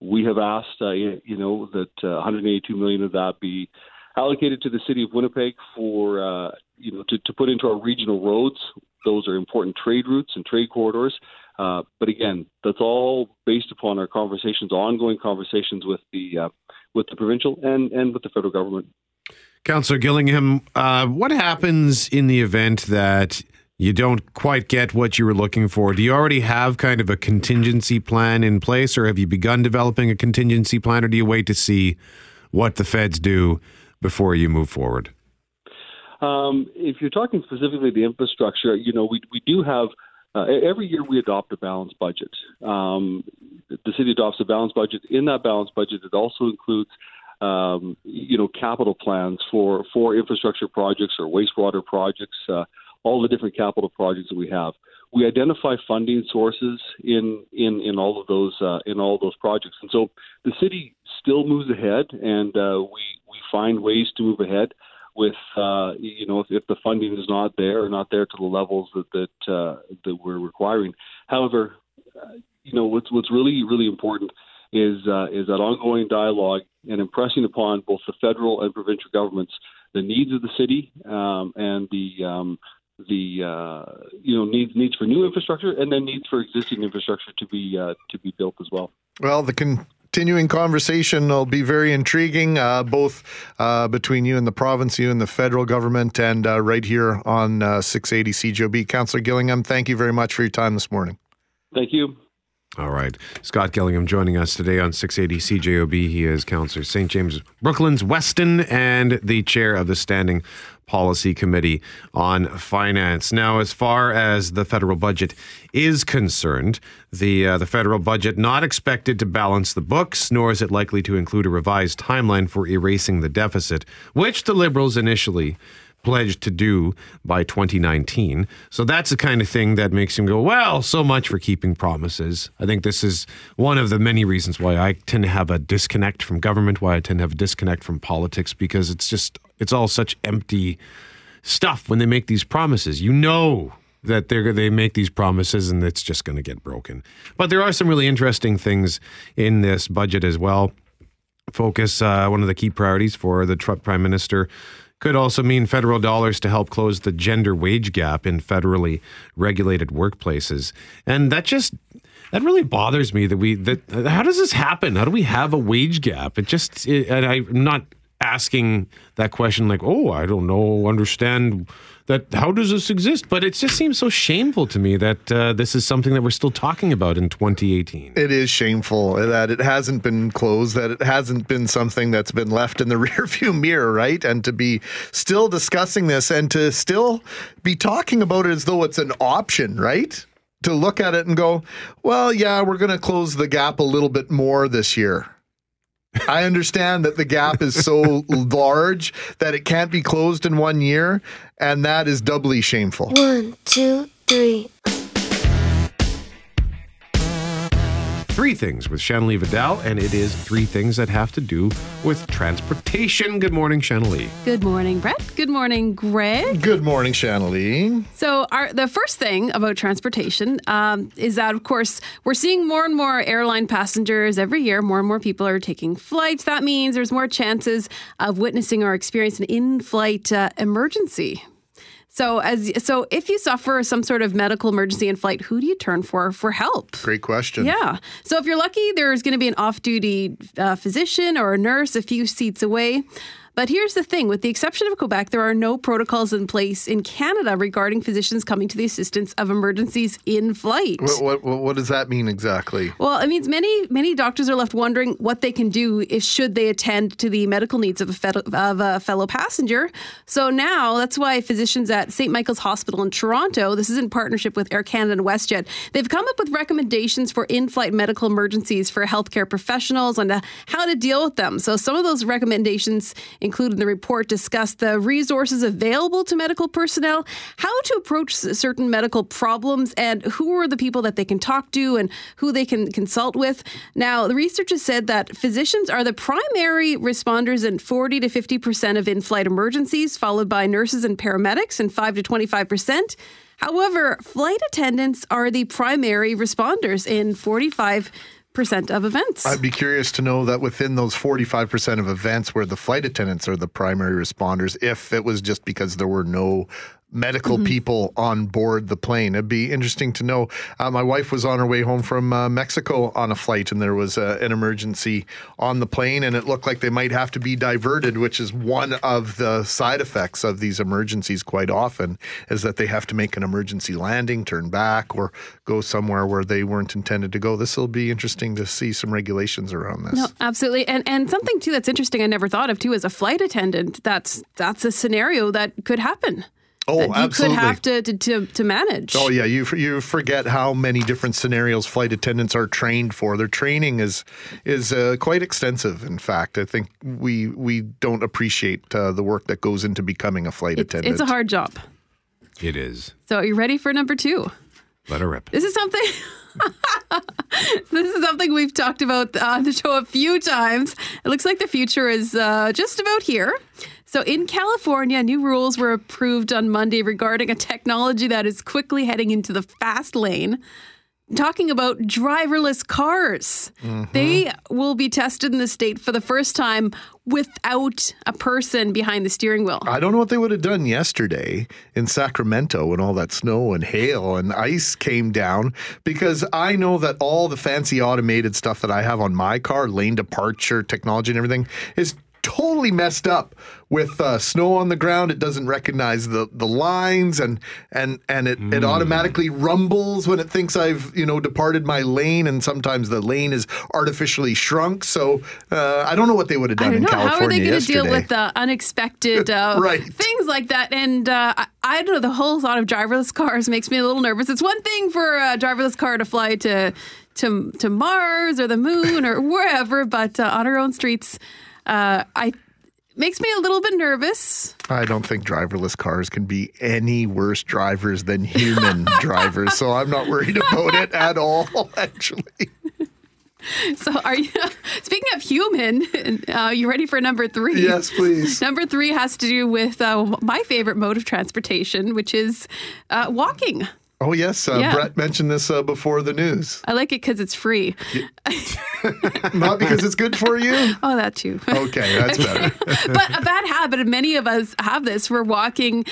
We have asked, uh, you know, that uh, 182 million of that be allocated to the city of Winnipeg for, uh, you know, to, to put into our regional roads. Those are important trade routes and trade corridors. Uh, but again, that's all based upon our conversations, ongoing conversations with the uh, with the provincial and and with the federal government. Councillor Gillingham, uh, what happens in the event that you don't quite get what you were looking for? Do you already have kind of a contingency plan in place, or have you begun developing a contingency plan, or do you wait to see what the feds do before you move forward? Um, if you're talking specifically the infrastructure, you know, we we do have uh, every year we adopt a balanced budget. Um, the city adopts a balanced budget. In that balanced budget, it also includes um, you know, capital plans for for infrastructure projects or wastewater projects, uh, all the different capital projects that we have. We identify funding sources in in in all of those uh, in all those projects, and so the city still moves ahead, and uh, we we find ways to move ahead with uh, you know if, if the funding is not there or not there to the levels that that uh, that we're requiring. However, you know what's what's really really important is uh, is that ongoing dialogue and impressing upon both the federal and provincial governments the needs of the city um, and the um, the uh, you know needs needs for new infrastructure and then needs for existing infrastructure to be uh, to be built as well. Well, the continuing conversation will be very intriguing, uh, both uh, between you and the province, you and the federal government, and uh, right here on uh, 680 CJOB. Councillor Gillingham, thank you very much for your time this morning. Thank you. All right. Scott Gillingham joining us today on 680 CJOB. He is Councillor St. James Brooklands Weston and the chair of the Standing Policy Committee on Finance. Now, as far as the federal budget is concerned, the uh, the federal budget not expected to balance the books, nor is it likely to include a revised timeline for erasing the deficit, which the Liberals initially pledged to do by 2019. So that's the kind of thing that makes him go, well, so much for keeping promises. I think this is one of the many reasons why I tend to have a disconnect from government, why I tend to have a disconnect from politics, because it's just, it's all such empty stuff when they make these promises. You know that they're they make these promises and it's just going to get broken. But there are some really interesting things in this budget as well. Focus uh, one of the key priorities for the Trump Prime Minister could also mean federal dollars to help close the gender wage gap in federally regulated workplaces. And that just that really bothers me that we that how does this happen? How do we have a wage gap? It just it, and I'm not asking that question like, "Oh, I don't know, understand that how does this exist? But it just seems so shameful to me that uh, this is something that we're still talking about in 2018. It is shameful that it hasn't been closed, that it hasn't been something that's been left in the [laughs] rearview mirror, right? And to be still discussing this and to still be talking about it as though it's an option, right? To look at it and go, well, yeah, we're going to close the gap a little bit more this year. I understand that the gap is so large that it can't be closed in one year, and that is doubly shameful. One, two, three. Three things with Shanley Vidal, and it is three things that have to do with transportation. Good morning, Shanley. Good morning, Brett. Good morning, Greg. Good morning, Shanley. So, our, the first thing about transportation um, is that, of course, we're seeing more and more airline passengers every year. More and more people are taking flights. That means there's more chances of witnessing or experiencing an in-flight uh, emergency. So, as so, if you suffer some sort of medical emergency in flight, who do you turn for for help? Great question. Yeah. So, if you're lucky, there's going to be an off-duty uh, physician or a nurse a few seats away. But here's the thing with the exception of Quebec, there are no protocols in place in Canada regarding physicians coming to the assistance of emergencies in flight. What, what, what does that mean exactly? Well, it means many many doctors are left wondering what they can do if should they attend to the medical needs of a, fellow, of a fellow passenger. So now that's why physicians at St. Michael's Hospital in Toronto, this is in partnership with Air Canada and WestJet, they've come up with recommendations for in-flight medical emergencies for healthcare professionals and uh, how to deal with them. So some of those recommendations included in the report discuss the resources available to medical personnel, how to approach certain medical problems, and who are the people that they can talk to and who they can consult with. Now, the research has said that physicians are the primary responders in 40 to 50% of in flight emergencies, followed by nurses and paramedics in 5 to 25%. However, flight attendants are the primary responders in 45% of events. I'd be curious to know that within those 45% of events where the flight attendants are the primary responders, if it was just because there were no medical Mm-hmm. people on board the plane. It'd be interesting to know. Uh, my wife was on her way home from uh, Mexico on a flight, and there was uh, an emergency on the plane, and it looked like they might have to be diverted, which is one of the side effects of these emergencies quite often, is that they have to make an emergency landing, turn back, or go somewhere where they weren't intended to go. This will be interesting to see some regulations around this. No, absolutely, and and something too that's interesting. I never thought of too as a flight attendant. That's that's a scenario that could happen. Oh, that you absolutely. could have to to, to, to manage. Oh yeah, you you forget how many different scenarios flight attendants are trained for. Their training is is uh, quite extensive. In fact, I think we we don't appreciate uh, the work that goes into becoming a flight It's, attendant. it's a hard job. It is. So, are you ready for number two? Let her rip. This is something. [laughs] this is something we've talked about on the show a few times. It looks like the future is uh, just about here. So, in California, new rules were approved on Monday regarding a technology that is quickly heading into the fast lane. Talking about driverless cars. Mm-hmm. They will be tested in the state for the first time without a person behind the steering wheel. I don't know what they would have done yesterday in Sacramento when all that snow and hail and ice came down because I know that all the fancy automated stuff that I have on my car, lane departure technology and everything, is totally messed up with uh, snow on the ground. It doesn't recognize the the lines and and and it, it automatically rumbles when it thinks I've you know departed my lane and sometimes the lane is artificially shrunk. So uh, I don't know what they would have I done don't in know. California How are they going to deal with the unexpected uh, [laughs] Right. things like that? And uh, I, I don't know. The whole thought of driverless cars [laughs] makes me a little nervous. It's one thing for a driverless car to fly to to to Mars or the moon or [laughs] wherever, but uh, on our own streets, uh, I makes me a little bit nervous. I don't think driverless cars can be any worse drivers than human [laughs] drivers, so I'm not worried about it at all, [laughs] actually. So, are you [laughs] speaking of human? Uh, you ready for number three? Yes, please. Number three has to do with uh, my favorite mode of transportation, which is uh, walking. Oh, yes. Uh, Yeah. Brett mentioned this uh, before the news. I like it because it's free. [laughs] Not because it's good for you? Oh, that too. Okay, that's better. [laughs] but a bad habit, and many of us have this. We're walking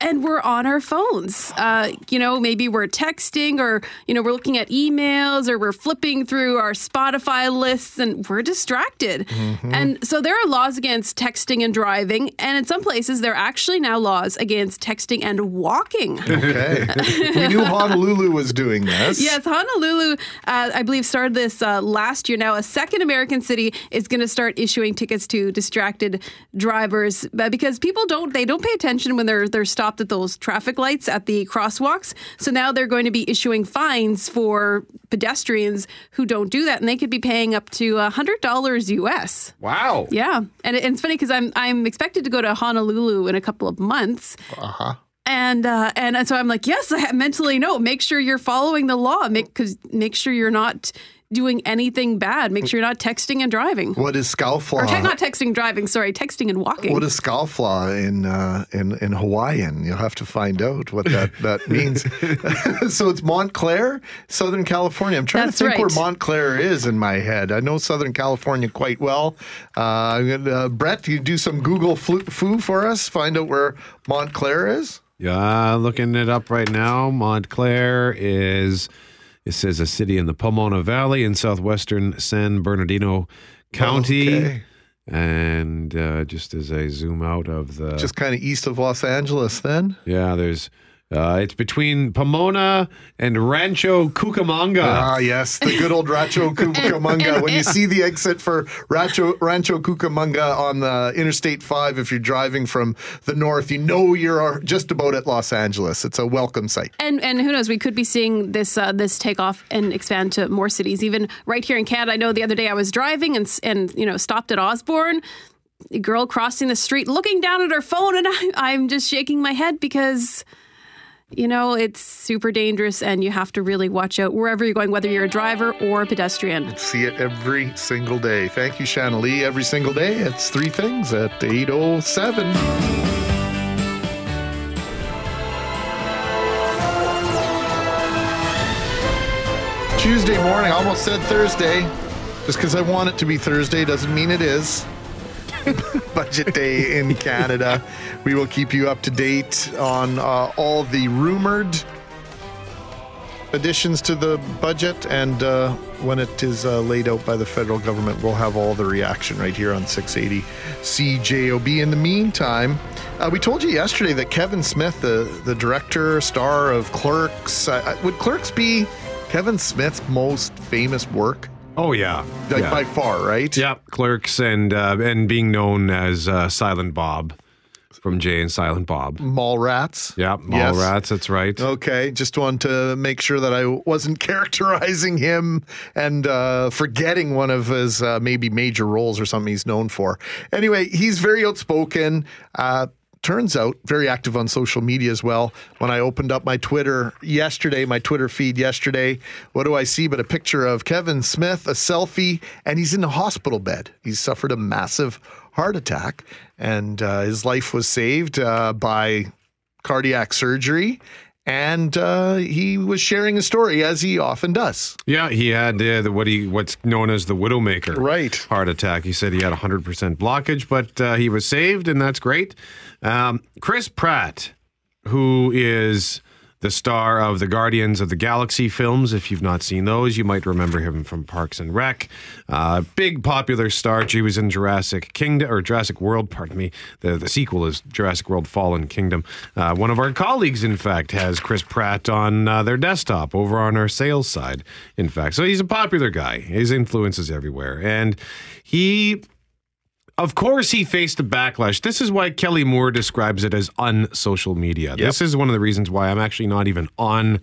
and we're on our phones. Uh, you know, maybe we're texting or, you know, we're looking at emails or we're flipping through our Spotify lists and we're distracted. Mm-hmm. And so there are laws against texting and driving. And in some places, there are actually now laws against texting and walking. Okay. [laughs] we knew Honolulu was doing this. Yes, Honolulu, uh, I believe, started this uh, last year. Now, a second American city is going to start issuing tickets to distracted drivers because people don't they don't pay attention when they're they're stopped at those traffic lights at the crosswalks. So now they're going to be issuing fines for pedestrians who don't do that, and they could be paying up to hundred dollars US. Wow. Yeah, and, it- and it's funny because I'm I'm expected to go to Honolulu in a couple of months. Uh huh. And uh, and so I'm like, yes, I mentally know. Make sure you're following the law. Make because make sure you're not doing anything bad. Make sure you're not texting and driving. What is scofflaw? Or te- not texting driving. Sorry, texting and walking. What is scofflaw in uh, in in Hawaiian? You'll have to find out what that that [laughs] means. [laughs] so it's Montclair, Southern California. I'm trying That's to think right. where Montclair is in my head. I know Southern California quite well. Uh, uh, Brett, you do some Google flu- foo for us. Find out where Montclair is. Yeah, looking it up right now. Montclair is, it says a city in the Pomona Valley in southwestern San Bernardino County. Okay. And uh, just as I zoom out of the. Just kind of east of Los Angeles, then. yeah, there's. Uh, it's between Pomona and Rancho Cucamonga. Ah, yes, the good old Rancho Cucamonga. when you see the exit for Rancho, Rancho Cucamonga on the Interstate 5, if you're driving from the north, you know you're just about at Los Angeles. It's a welcome sight. And and who knows? We could be seeing this uh, this take off and expand to more cities, even right here in Canada. I know the other day I was driving and and you know stopped at Osborne. A girl crossing the street looking down at her phone, and I, [laughs] I'm just shaking my head because. You know, it's super dangerous and you have to really watch out wherever you're going, whether you're a driver or a pedestrian. See it every single day. Thank you, Shanley. Every single day, it's three things at 807. Tuesday morning, I almost said Thursday. Just because I want it to be Thursday doesn't mean it is. [laughs] Budget day in Canada. We will keep you up to date on uh, all the rumored additions to the budget, and uh, when it is uh, laid out by the federal government, we'll have all the reaction right here on 680 CJOB. In the meantime, uh, we told you yesterday that Kevin Smith, the, the director, star of Clerks, uh, would Clerks be Kevin Smith's most famous work? Oh yeah, Like yeah. by far, right? Yeah, Clerks and uh, and being known as uh, Silent Bob from Jay and Silent Bob. Mallrats. Yeah, Mall Yes. Rats. That's right. Okay, just wanted to make sure that I wasn't [laughs] characterizing him and uh, forgetting one of his uh, maybe major roles or something he's known for. Anyway, he's very outspoken. Uh, turns out very active on social media as well. When I opened up my Twitter yesterday, my Twitter feed yesterday, what do I see but a picture of Kevin Smith, a selfie, and he's in a hospital bed. He's suffered a massive heart attack, and uh, his life was saved uh, by cardiac surgery. And uh, he was sharing a story as he often does. Yeah, he had uh, the, what he what's known as the Widowmaker right. heart attack. He said he had 100% blockage, but uh, he was saved, and that's great. Um, Chris Pratt, who is the star of the Guardians of the Galaxy films. If you've not seen those, you might remember him from Parks and Rec. Uh, big popular star. He was in Jurassic Kingdom or Jurassic World. Pardon me. The the sequel is Jurassic World: Fallen Kingdom. Uh, one of our colleagues, in fact, has Chris Pratt on uh, their desktop over on our sales side. In fact, so he's a popular guy. His influence is everywhere, and he of course, he faced a backlash. This is why Kelly Moore describes it as unsocial media. This is one of the reasons why I'm actually not even on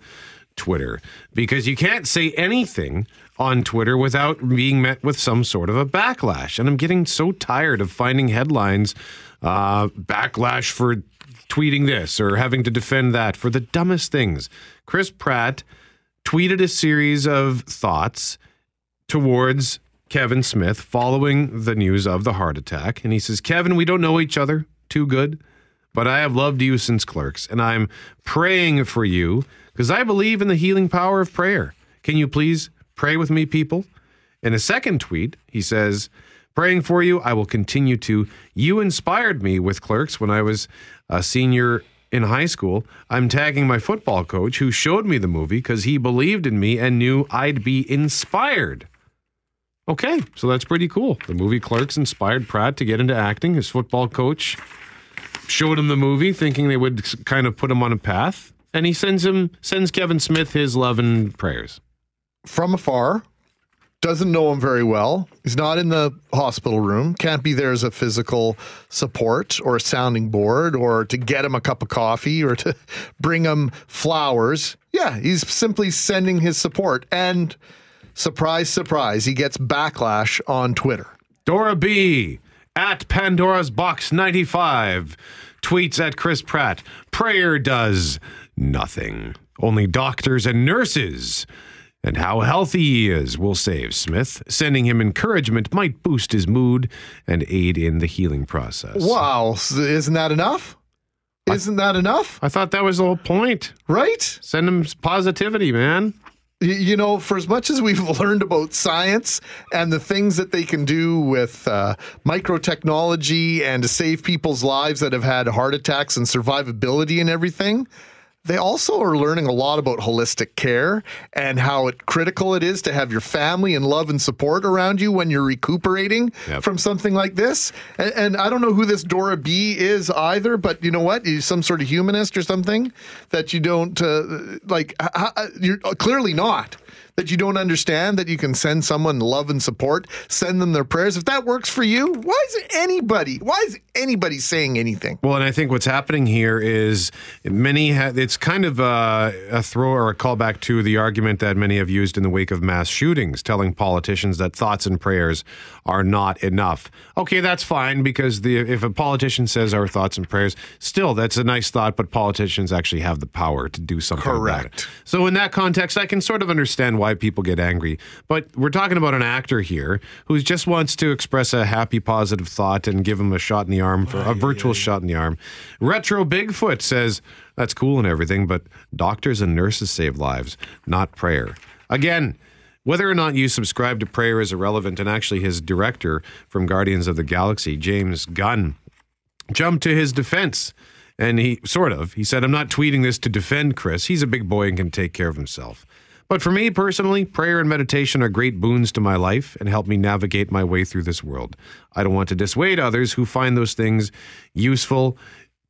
Twitter because you can't say anything on Twitter without being met with some sort of a backlash. And I'm getting so tired of finding headlines uh, backlash for tweeting this or having to defend that for the dumbest things. Chris Pratt tweeted a series of thoughts towards Kevin Smith following the news of the heart attack. And he says, Kevin, we don't know each other too good, but I have loved you since clerks, and I'm praying for you because I believe in the healing power of prayer. Can you please pray with me, people? In a second tweet, he says, Praying for you, I will continue to. You inspired me with clerks when I was a senior in high school. I'm tagging my football coach who showed me the movie because he believed in me and knew I'd be inspired. Okay, so that's pretty cool. The movie Clerks inspired Pratt to get into acting. His football coach showed him the movie, thinking they would kind of put him on a path, and he sends him sends Kevin Smith his love and prayers from afar. Doesn't know him very well. He's not in the hospital room. Can't be there as a physical support or a sounding board or to get him a cup of coffee or to [laughs] bring him flowers. Yeah, he's simply sending his support. And surprise, surprise, he gets backlash on Twitter. Dora B at Pandora's Box 95 tweets at Chris Pratt Prayer does nothing. Only doctors and nurses and how healthy he is will save Smith. Sending him encouragement might boost his mood and aid in the healing process. Wow, isn't that enough? Isn't that enough? I thought that was the whole point. Right? Send him positivity, man. You know, for as much as we've [laughs] learned about science and the things that they can do with uh, microtechnology and to save people's lives that have had heart attacks and survivability and everything, they also are learning a lot about holistic care and how it, critical it is to have your family and love and support around you when you're recuperating from something like this. And, and I don't know who this Dora B is either, but you know what? He's some sort of humanist or something that you don't uh, like. You're clearly not. That you don't understand that you can send someone love and support, send them their prayers. If that works for you, why is anybody, why is anybody saying anything? Well, and I think what's happening here is many, ha- it's kind of a, a throw or a callback to the argument that many have used in the wake of mass shootings, telling politicians that thoughts and prayers are not enough. Okay, that's fine because the if a politician says our thoughts and prayers, still that's a nice thought, but politicians actually have the power to do something about it. Correct. So in that context, I can sort of understand why people get angry. But we're talking about an actor here who just wants to express a happy, positive thought and give him a shot in the arm for a virtual shot in the arm. Retro Bigfoot says that's cool and everything, but doctors and nurses save lives, not prayer. Again. Whether or not you subscribe to prayer is irrelevant, and actually, his director from Guardians of the Galaxy, James Gunn, jumped to his defense. And he sort of, he said, I'm not tweeting this to defend Chris. He's a big boy and can take care of himself. But for me personally, prayer and meditation are great boons to my life and help me navigate my way through this world. I don't want to dissuade others who find those things useful.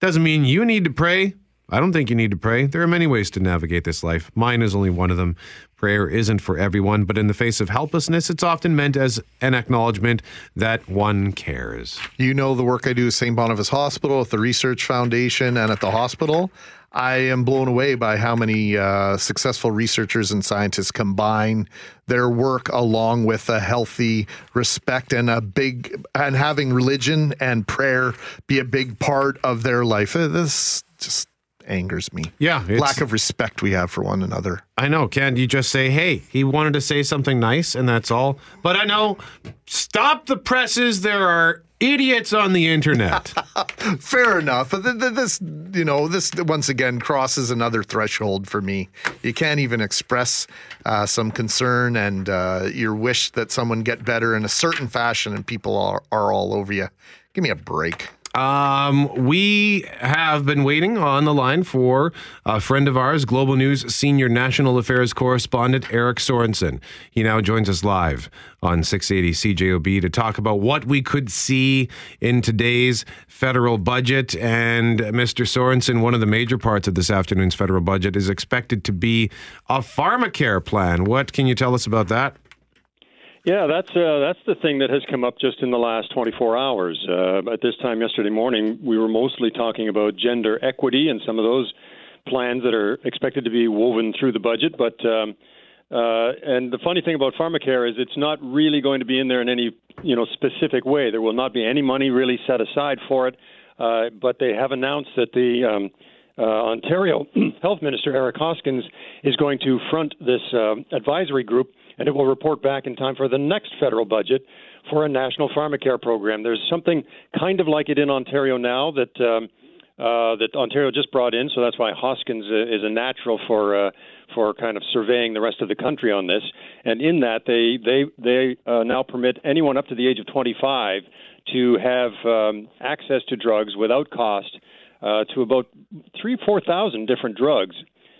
Doesn't mean you need to pray. I don't think you need to pray. There are many ways to navigate this life. Mine is only one of them. Prayer isn't for everyone, but in the face of helplessness, it's often meant as an acknowledgement that one cares. You know the work I do at St. Boniface Hospital, at the Research Foundation, and at the hospital. I am blown away by how many uh, successful researchers and scientists combine their work along with a healthy respect and a big and having religion and prayer be a big part of their life. This just angers me. Yeah, it's- lack of respect we have for one another. I know. Can't you just say, hey, he wanted to say something nice and that's all? But I know, stop the presses. There are idiots on the internet. [laughs] Fair enough. But th- th- This, you know, this once again crosses another threshold for me. You can't even express uh, some concern and uh, your wish that someone get better in a certain fashion, and people are, are all over you. Give me a break. Um, we have been waiting on the line for a friend of ours, Global News senior national affairs correspondent Eric Sorensen. He now joins us live on 680 CJOB to talk about what we could see in today's federal budget. And Mr. Sorensen, one of the major parts of this afternoon's federal budget is expected to be a pharmacare plan. What can you tell us about that? Yeah, that's uh, that's the thing that has come up just in the last 24 hours. Uh, at this time yesterday morning, we were mostly talking about gender equity and some of those plans that are expected to be woven through the budget. But um, uh, and the funny thing about pharmacare is it's not really going to be in there in any you know specific way. There will not be any money really set aside for it. Uh, but they have announced that the um, uh, Ontario [clears throat] Health Minister Eric Hoskins is going to front this uh, advisory group, and it will report back in time for the next federal budget for a national pharmacare program. There's something kind of like it in Ontario now that. Um, uh, that Ontario just brought in, so that's why Hoskins uh, is a natural for uh, for kind of surveying the rest of the country on this. And in that, they they they uh, now permit anyone up to the age of 25 to have um, access to drugs without cost uh, to about three four thousand different drugs.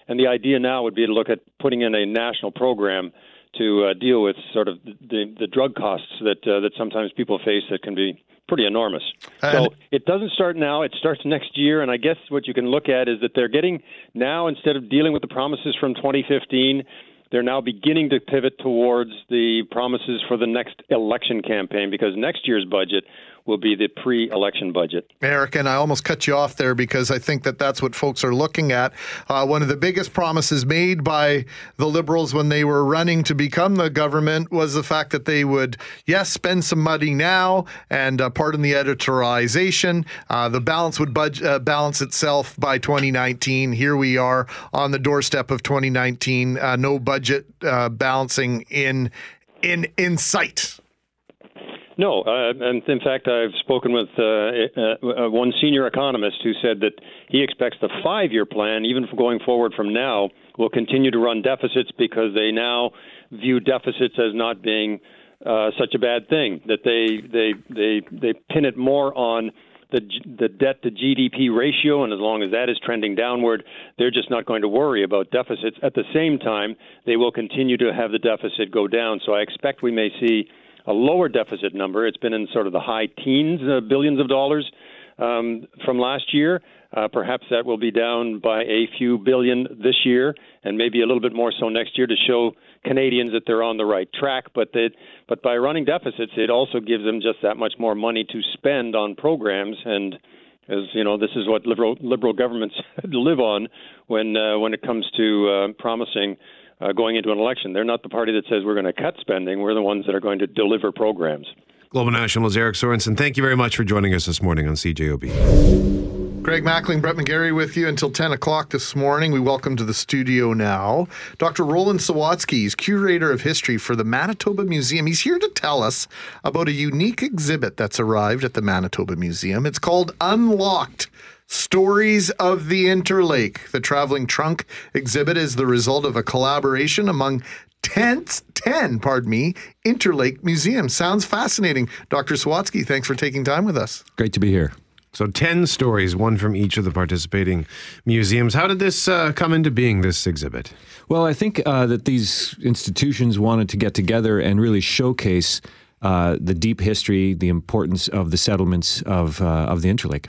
And the idea now would be to look at putting in a national program to uh, deal with sort of the the drug costs that uh, that sometimes people face that can be pretty enormous. so it doesn't start now; it starts next year. And I guess what you can look at is that they're getting now instead of dealing with the promises from 2015. They're now beginning to pivot towards the promises for the next election campaign because next year's budget will be the pre election budget. Eric, and I almost cut you off there because I think that that's what folks are looking at. Uh, one of the biggest promises made by the Liberals when they were running to become the government was the fact that they would, yes, spend some money now, and uh, pardon the editorization, uh, the balance would budge, uh, balance itself by 2019. Here we are on the doorstep of 2019. Uh, no budget uh, balancing in in in sight. No, uh, and in fact, I've spoken with uh, uh, uh, one senior economist who said that he expects the five-year plan, even going forward from now, will continue to run deficits because they now view deficits as not being uh, such a bad thing. That they they they they pin it more on the the debt to GDP ratio, and as long as that is trending downward, they're just not going to worry about deficits. At the same time, they will continue to have the deficit go down. So I expect we may see a lower deficit number. It's been in sort of the high teens, uh, billions of dollars. um, from last year. Uh, perhaps that will be down by a few billion this year, and maybe a little bit more so next year to show Canadians that they're on the right track. But that, but by running deficits, it also gives them just that much more money to spend on programs. And as you know, this is what liberal liberal governments [laughs] live on when uh, when it comes to uh, promising. Uh, going into an election, they're not the party that says we're going to cut spending. We're the ones that are going to deliver programs. Global National's Eric Sorensen, thank you very much for joining us this morning on CJOB. Greg Mackling, Brett McGarry with you until 10 o'clock this morning. We welcome to the studio now Dr. Roland Sawatzky. He's curator of history for the Manitoba Museum. He's here to tell us about a unique exhibit that's arrived at the Manitoba Museum. It's called Unlocked. Stories of the Interlake. The traveling trunk exhibit is the result of a collaboration among 10, 10 pardon me, Interlake Museum. Sounds fascinating. Dr. Sawatzky, thanks for taking time with us. Great to be here. So, 10 stories, one from each of the participating museums. How did this uh, come into being, this exhibit? Well, I think uh, that these institutions wanted to get together and really showcase uh, the deep history, the importance of the settlements of, uh, of the Interlake.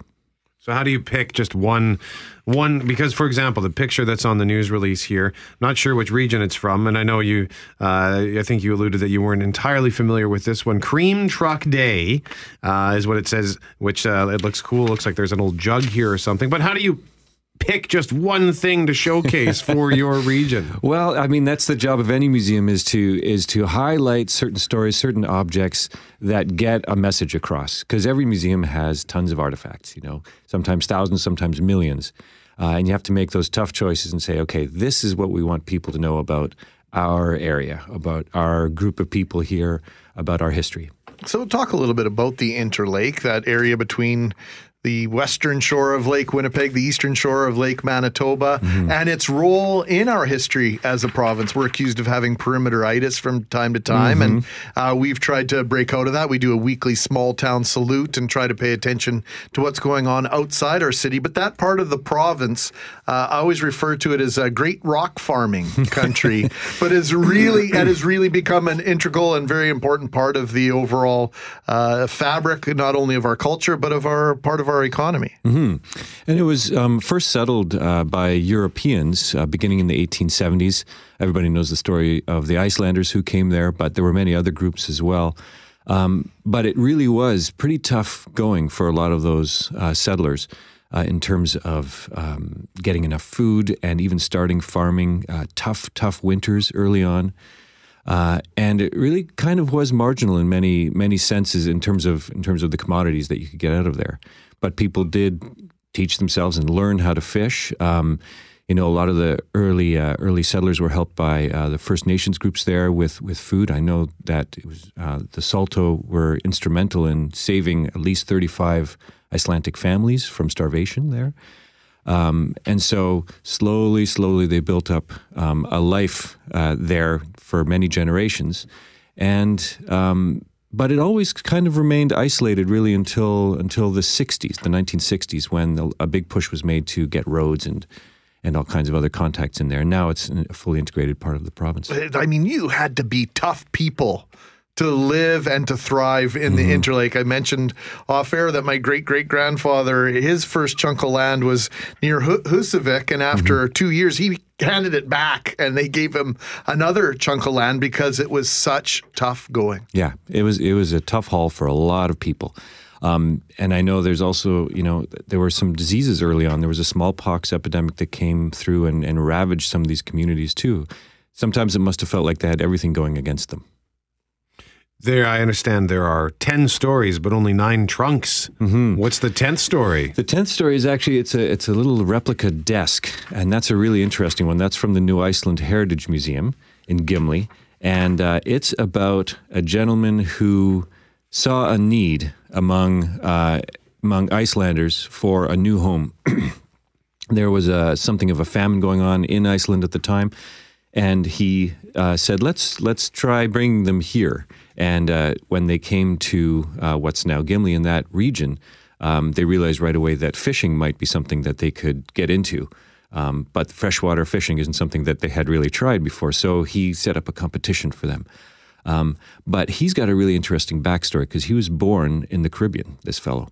So how do you pick just one one because for example the picture that's on the news release here not sure which region it's from and I know you uh, I think you alluded that you weren't entirely familiar with this one. Cream truck day uh, is what it says which uh, it looks cool. Looks like there's an old jug here or something but how do you pick just one thing to showcase for [laughs] your region? Well i mean that's the job of any museum is to is to highlight certain stories certain objects that get a message across. Because every museum has tons of artifacts you know? Sometimes thousands sometimes millions. Uh, and you have to make those tough choices and say okay this is what we want people to know about our area about our group of people here about our history. So talk a little bit about the interlake that area between the western shore of Lake Winnipeg, the eastern shore of Lake Manitoba, mm-hmm. and its role in our history as a province. We're accused of having perimeteritis from time to time, mm-hmm. and uh, we've tried to break out of that. We do a weekly small town salute and try to pay attention to what's going on outside our city. But that part of the province, uh, I always refer to it as a great rock farming [laughs] country, but is really it has really become an integral and very important part of the overall uh, fabric, not only of our culture but of our part of our economy. Mm-hmm. And it was um, first settled uh, by Europeans uh, beginning in the 1870s. Everybody knows the story of the Icelanders who came there, but there were many other groups as well. Um, but it really was pretty tough going for a lot of those uh, settlers. Uh, in terms of um, getting enough food and even starting farming, uh, tough, tough winters early on. Uh, and it really kind of was marginal in many many senses in terms of in terms of the commodities that you could get out of there but people did teach themselves and learn how to fish. Um, you know, a lot of the early uh, early settlers were helped by uh, the First Nations groups there with with food. I know that it was uh, the Saulteaux were instrumental in saving at least thirty five Icelandic families from starvation there. Um, and so slowly, slowly, they built up um, a life uh, there for many generations. And um, but it always kind of remained isolated really until until the 60s the 1960s when the, a big push was made to get roads and and all kinds of other contacts in there. And now it's a fully integrated part of the province. I mean you had to be tough people to live and to thrive in the mm-hmm. Interlake. I mentioned off air that my great great grandfather, his first chunk of land was near Husavik, and after mm-hmm. two years, he handed it back and they gave him another chunk of land because it was such tough going. Yeah, it was it was a tough haul for a lot of people. Um, and I know there's also, you know, there were some diseases early on. There was a smallpox epidemic that came through and, and ravaged some of these communities too. Sometimes it must have felt like they had everything going against them. There, I understand there are ten stories, but only nine trunks. Mm-hmm. What's the tenth story? The tenth story is actually it's a it's a little replica desk, and that's a really interesting one. That's from the New Iceland Heritage Museum in Gimli, and uh, it's about a gentleman who saw a need among uh, among Icelanders for a new home. [clears throat] there was a, something of a famine going on in Iceland at the time, and he uh, said, "Let's let's try bringing them here." And uh, when they came to uh, what's now Gimli in that region, um, they realized right away that fishing might be something that they could get into. Um, but freshwater fishing isn't something that they had really tried before. So he set up a competition for them. Um, but he's got a really interesting backstory because he was born in the Caribbean, this fellow.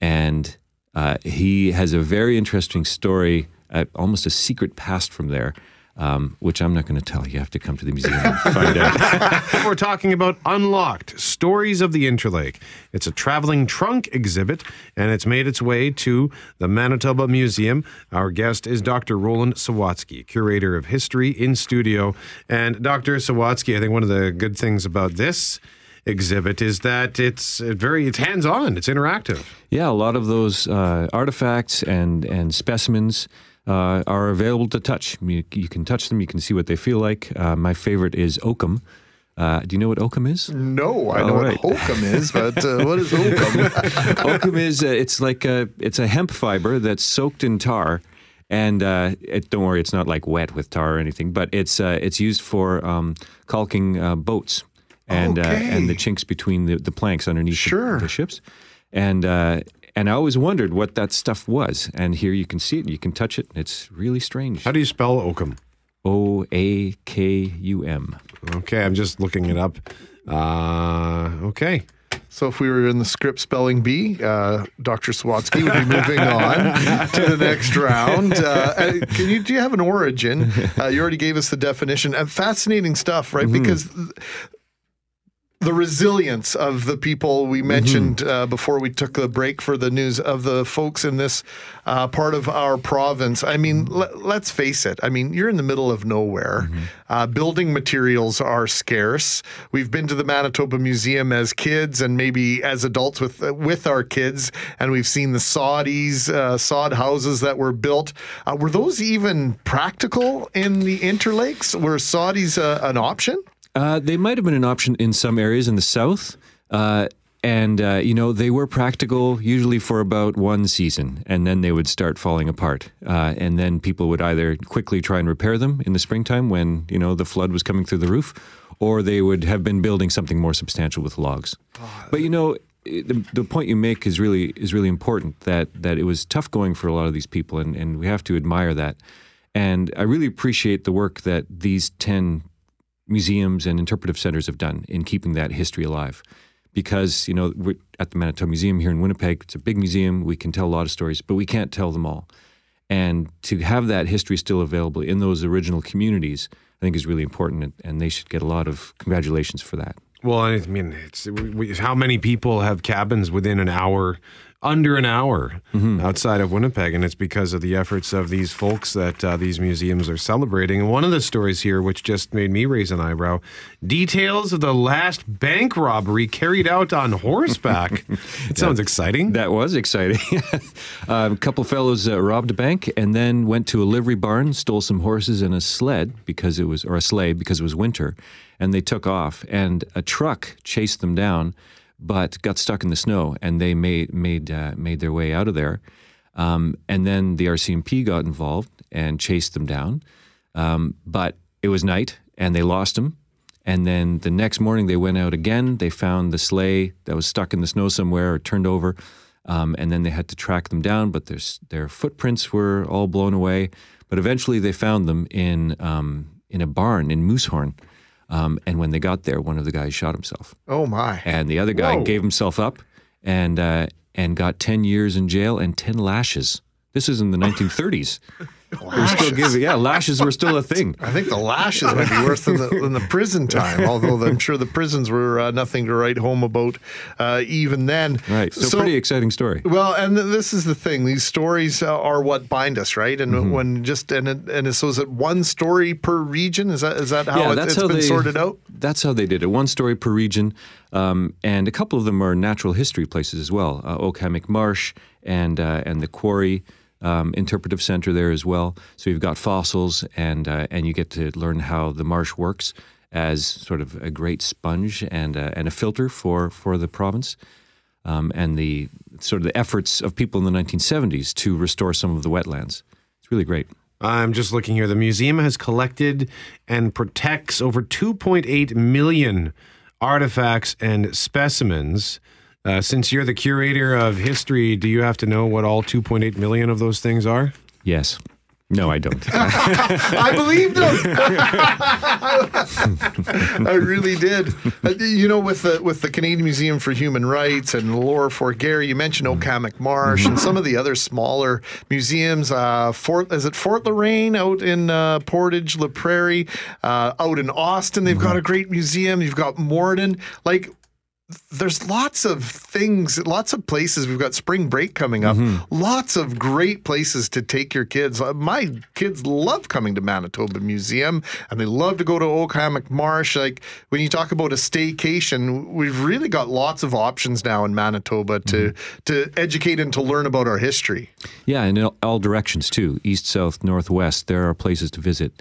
And Uh, he has a very interesting story, uh, almost a secret past from there, um, which I'm not going to tell. You have to come to the museum and [laughs] find out. [laughs] We're talking about Unlocked Stories of the Interlake. It's a traveling trunk exhibit, and it's made its way to the Manitoba Museum. Our guest is Dr. Roland Sawatzky, curator of history in studio. And Dr. Sawatzky, I think one of the good things about this exhibit is that it's very it's hands-on it's interactive Yeah, a lot of those uh, artifacts and and specimens uh, are available to touch. You, you can touch them. You can see what they feel like. Uh, my favorite is oakum. Uh, do you know what oakum is? No, I know All right. what hokum is, but uh, what is hokum? [laughs] [laughs] oakum is uh, it's like a it's a hemp fiber that's soaked in tar, and uh, it, don't worry, it's not like wet with tar or anything, but it's uh, it's used for um, caulking uh, boats and uh, Okay. and the chinks between the, the planks underneath the- the, ships, and. Uh, and I always wondered what that stuff was. And here you can see it, you can touch it, and it's really strange. How do you spell oakum? O A K U M. Okay, I'm just looking it up. Uh, okay. So if we were in the Scripps spelling bee, uh, Dr. Sawatzky would be moving on to the next round. Uh, can you do you have an origin? Uh, you already gave us the definition. And fascinating stuff, right? Because th- the resilience of the people we mentioned uh, before we took the break for the news of the folks in this uh, part of our province. I mean, le- let's face it. I mean, you're in the middle of nowhere. Uh, building materials are scarce. We've been to the Manitoba Museum as kids and maybe as adults with uh, with our kids, and we've seen the soddies, uh, sod houses that were built. Uh, were those even practical in the interlakes? Were soddies uh, an option? Uh, they might have been an option in some areas in the south. Uh, and, uh, you know, they were practical usually for about one season, and then they would start falling apart. Uh, and then people would either quickly try and repair them in the springtime when, you know, the flood was coming through the roof, or they would have been building something more substantial with logs. But, you know, the, the point you make is really is really important that that it was tough going for a lot of these people and, and we have to admire that and I really appreciate the work that these 10 museums and interpretive centers have done in keeping that history alive. Because, you know, we're at the Manitoba Museum here in Winnipeg, it's a big museum. We can tell a lot of stories, but we can't tell them all. And to have that history still available in those original communities, I think is really important, and, they should get a lot of congratulations for that. Well, I mean, it's we, how many people have cabins within an hour, under an hour outside of Winnipeg, and it's because of the efforts of these folks that uh, these museums are celebrating. And one of the stories here, which just made me raise an eyebrow, details of the last bank robbery carried out on horseback. [laughs] it sounds exciting. That was exciting. [laughs] uh, a couple fellows uh, robbed a bank and then went to a livery barn, stole some horses and a sled because it was, or a sleigh because it was winter, and they took off. And a truck chased them down, but got stuck in the snow, and they made made uh, made their way out of there. Um, and then the RCMP got involved and chased them down, um, but it was night, and they lost them. And then the next morning, they went out again. They found the sleigh that was stuck in the snow somewhere or turned over. Um, and then they had to track them down, but their, their footprints were all blown away. But eventually, they found them in, um, in a barn in Moosehorn. Um, and when they got there, one of the guys shot himself. Oh my! And the other guy Whoa. gave himself up and, uh, and got 10 years in jail and 10 lashes. This is in the 1930s. [laughs] They're still giving, yeah, lashes were still a [laughs] thing. I think the lashes might be worse than the, than the prison time, [laughs] although I'm sure the prisons were uh, nothing to write home about uh, even then. Right. So, pretty exciting story. Well, and th- this is the thing; these stories uh, are what bind us, right? And Mm-hmm. when just and it, and so is it one story per region? Is that is that how yeah, it, that's it's how been they, sorted out? That's how they did it. One story per region, um, and a couple of them are natural history places as well. Uh, Oak Hammock Marsh and uh, and the Quarry um, Interpretive Center there as well. So you've got fossils, and uh, and you get to learn how the marsh works as sort of a great sponge and uh, and a filter for for the province. Um, and the sort of the efforts of people in the 1970s to restore some of the wetlands. It's really great. I'm just looking here. The museum has collected and protects over 2.8 million artifacts and specimens. Uh, since you're the curator of history, do you have to know what all 2.8 million of those things are? Yes. No, I don't. [laughs] I believed him. [laughs] I really did. Uh, You know, with the with the Canadian Museum for Human Rights and Lower Fort Garry, you mentioned Oak Hammock Marsh and some of the other smaller museums. Uh, Fort is it Fort la Reine out in uh, Portage La Prairie, uh, out in Austin. They've got a great museum. You've got Morden. Like there's lots of things, lots of places. We've got spring break coming up. Lots of great places to take your kids. Uh, My kids love coming to Manitoba Museum and they love to go to Oak Hammock Marsh. Like when you talk about a staycation, we've really got lots of options now in Manitoba to to educate and to learn about our history. Yeah, in all- all directions too east, south, northwest. There are places to visit.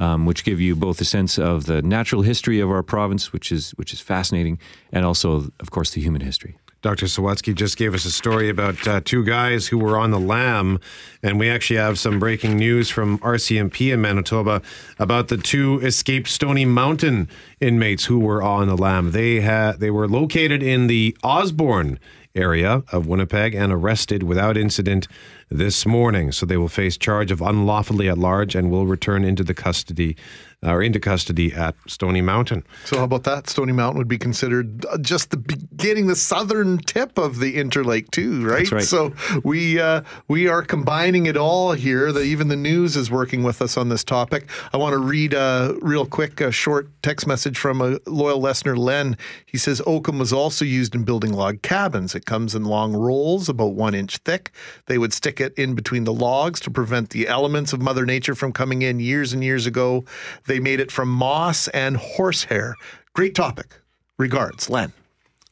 Um, which give you both a sense of the natural history of our province, which is which is fascinating, and also, of course, the human history. Dr. Sawatzky just gave us a story about uh, two guys who were on the lam, and we actually have some breaking news from RCMP in Manitoba about the two escaped Stony Mountain inmates who were on the lam. They had they were located in the Osborne area of Winnipeg and arrested without incident this morning. So they will face charge of unlawfully at large and will return into the custody or into custody at Stony Mountain. So how about that? Stony Mountain would be considered uh, just the beginning, the southern tip of the Interlake, too, right? Right. So we uh, we are combining it all here. The, even the news is working with us on this topic. I want to read a real quick, a short text message from a loyal listener, Len. He says oakum was also used in building log cabins. It comes in long rolls, about one inch thick. They would stick it in between the logs to prevent the elements of Mother Nature from coming in. Years and years ago, they made it from moss and horsehair. Great topic. Regards, Len.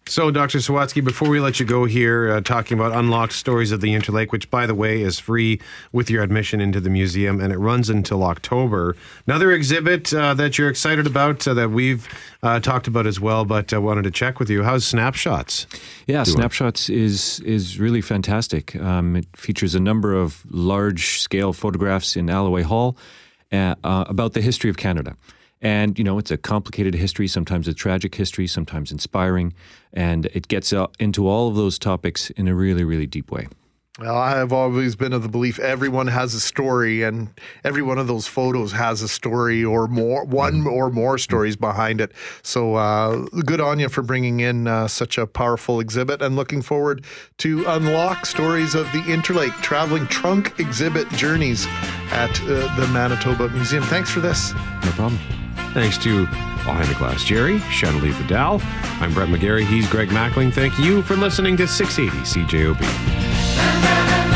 So, Dr. Sawatzky, before we let you go here, uh, talking about Unlocked Stories of the Interlake, which, by the way, is free with your admission into the museum, and it runs until October. Another exhibit uh, that you're excited about uh, that we've uh, talked about as well, but I wanted to check with you. How's Snapshots? Yeah, doing? Snapshots is is really fantastic. Um, it features a number of large scale photographs in Alloway Hall uh, uh, about the history of Canada. And you know, it's a complicated history, sometimes a tragic history, sometimes inspiring, and it gets uh, into all of those topics in a really, really deep way. Well, I have always been of the belief everyone has a story, and every one of those photos has a story or more, one or more stories behind it. So, uh, good on you for bringing in uh, such a powerful exhibit, and looking forward to unlock stories of the Interlake traveling trunk exhibit journeys at uh, the Manitoba Museum. Thanks for this. No problem. Thanks to Behind the Glass Jerry, Shanley Vidal. I'm Brett McGarry. He's Greg Mackling. Thank you for listening to 680 CJOB na, na, na, na.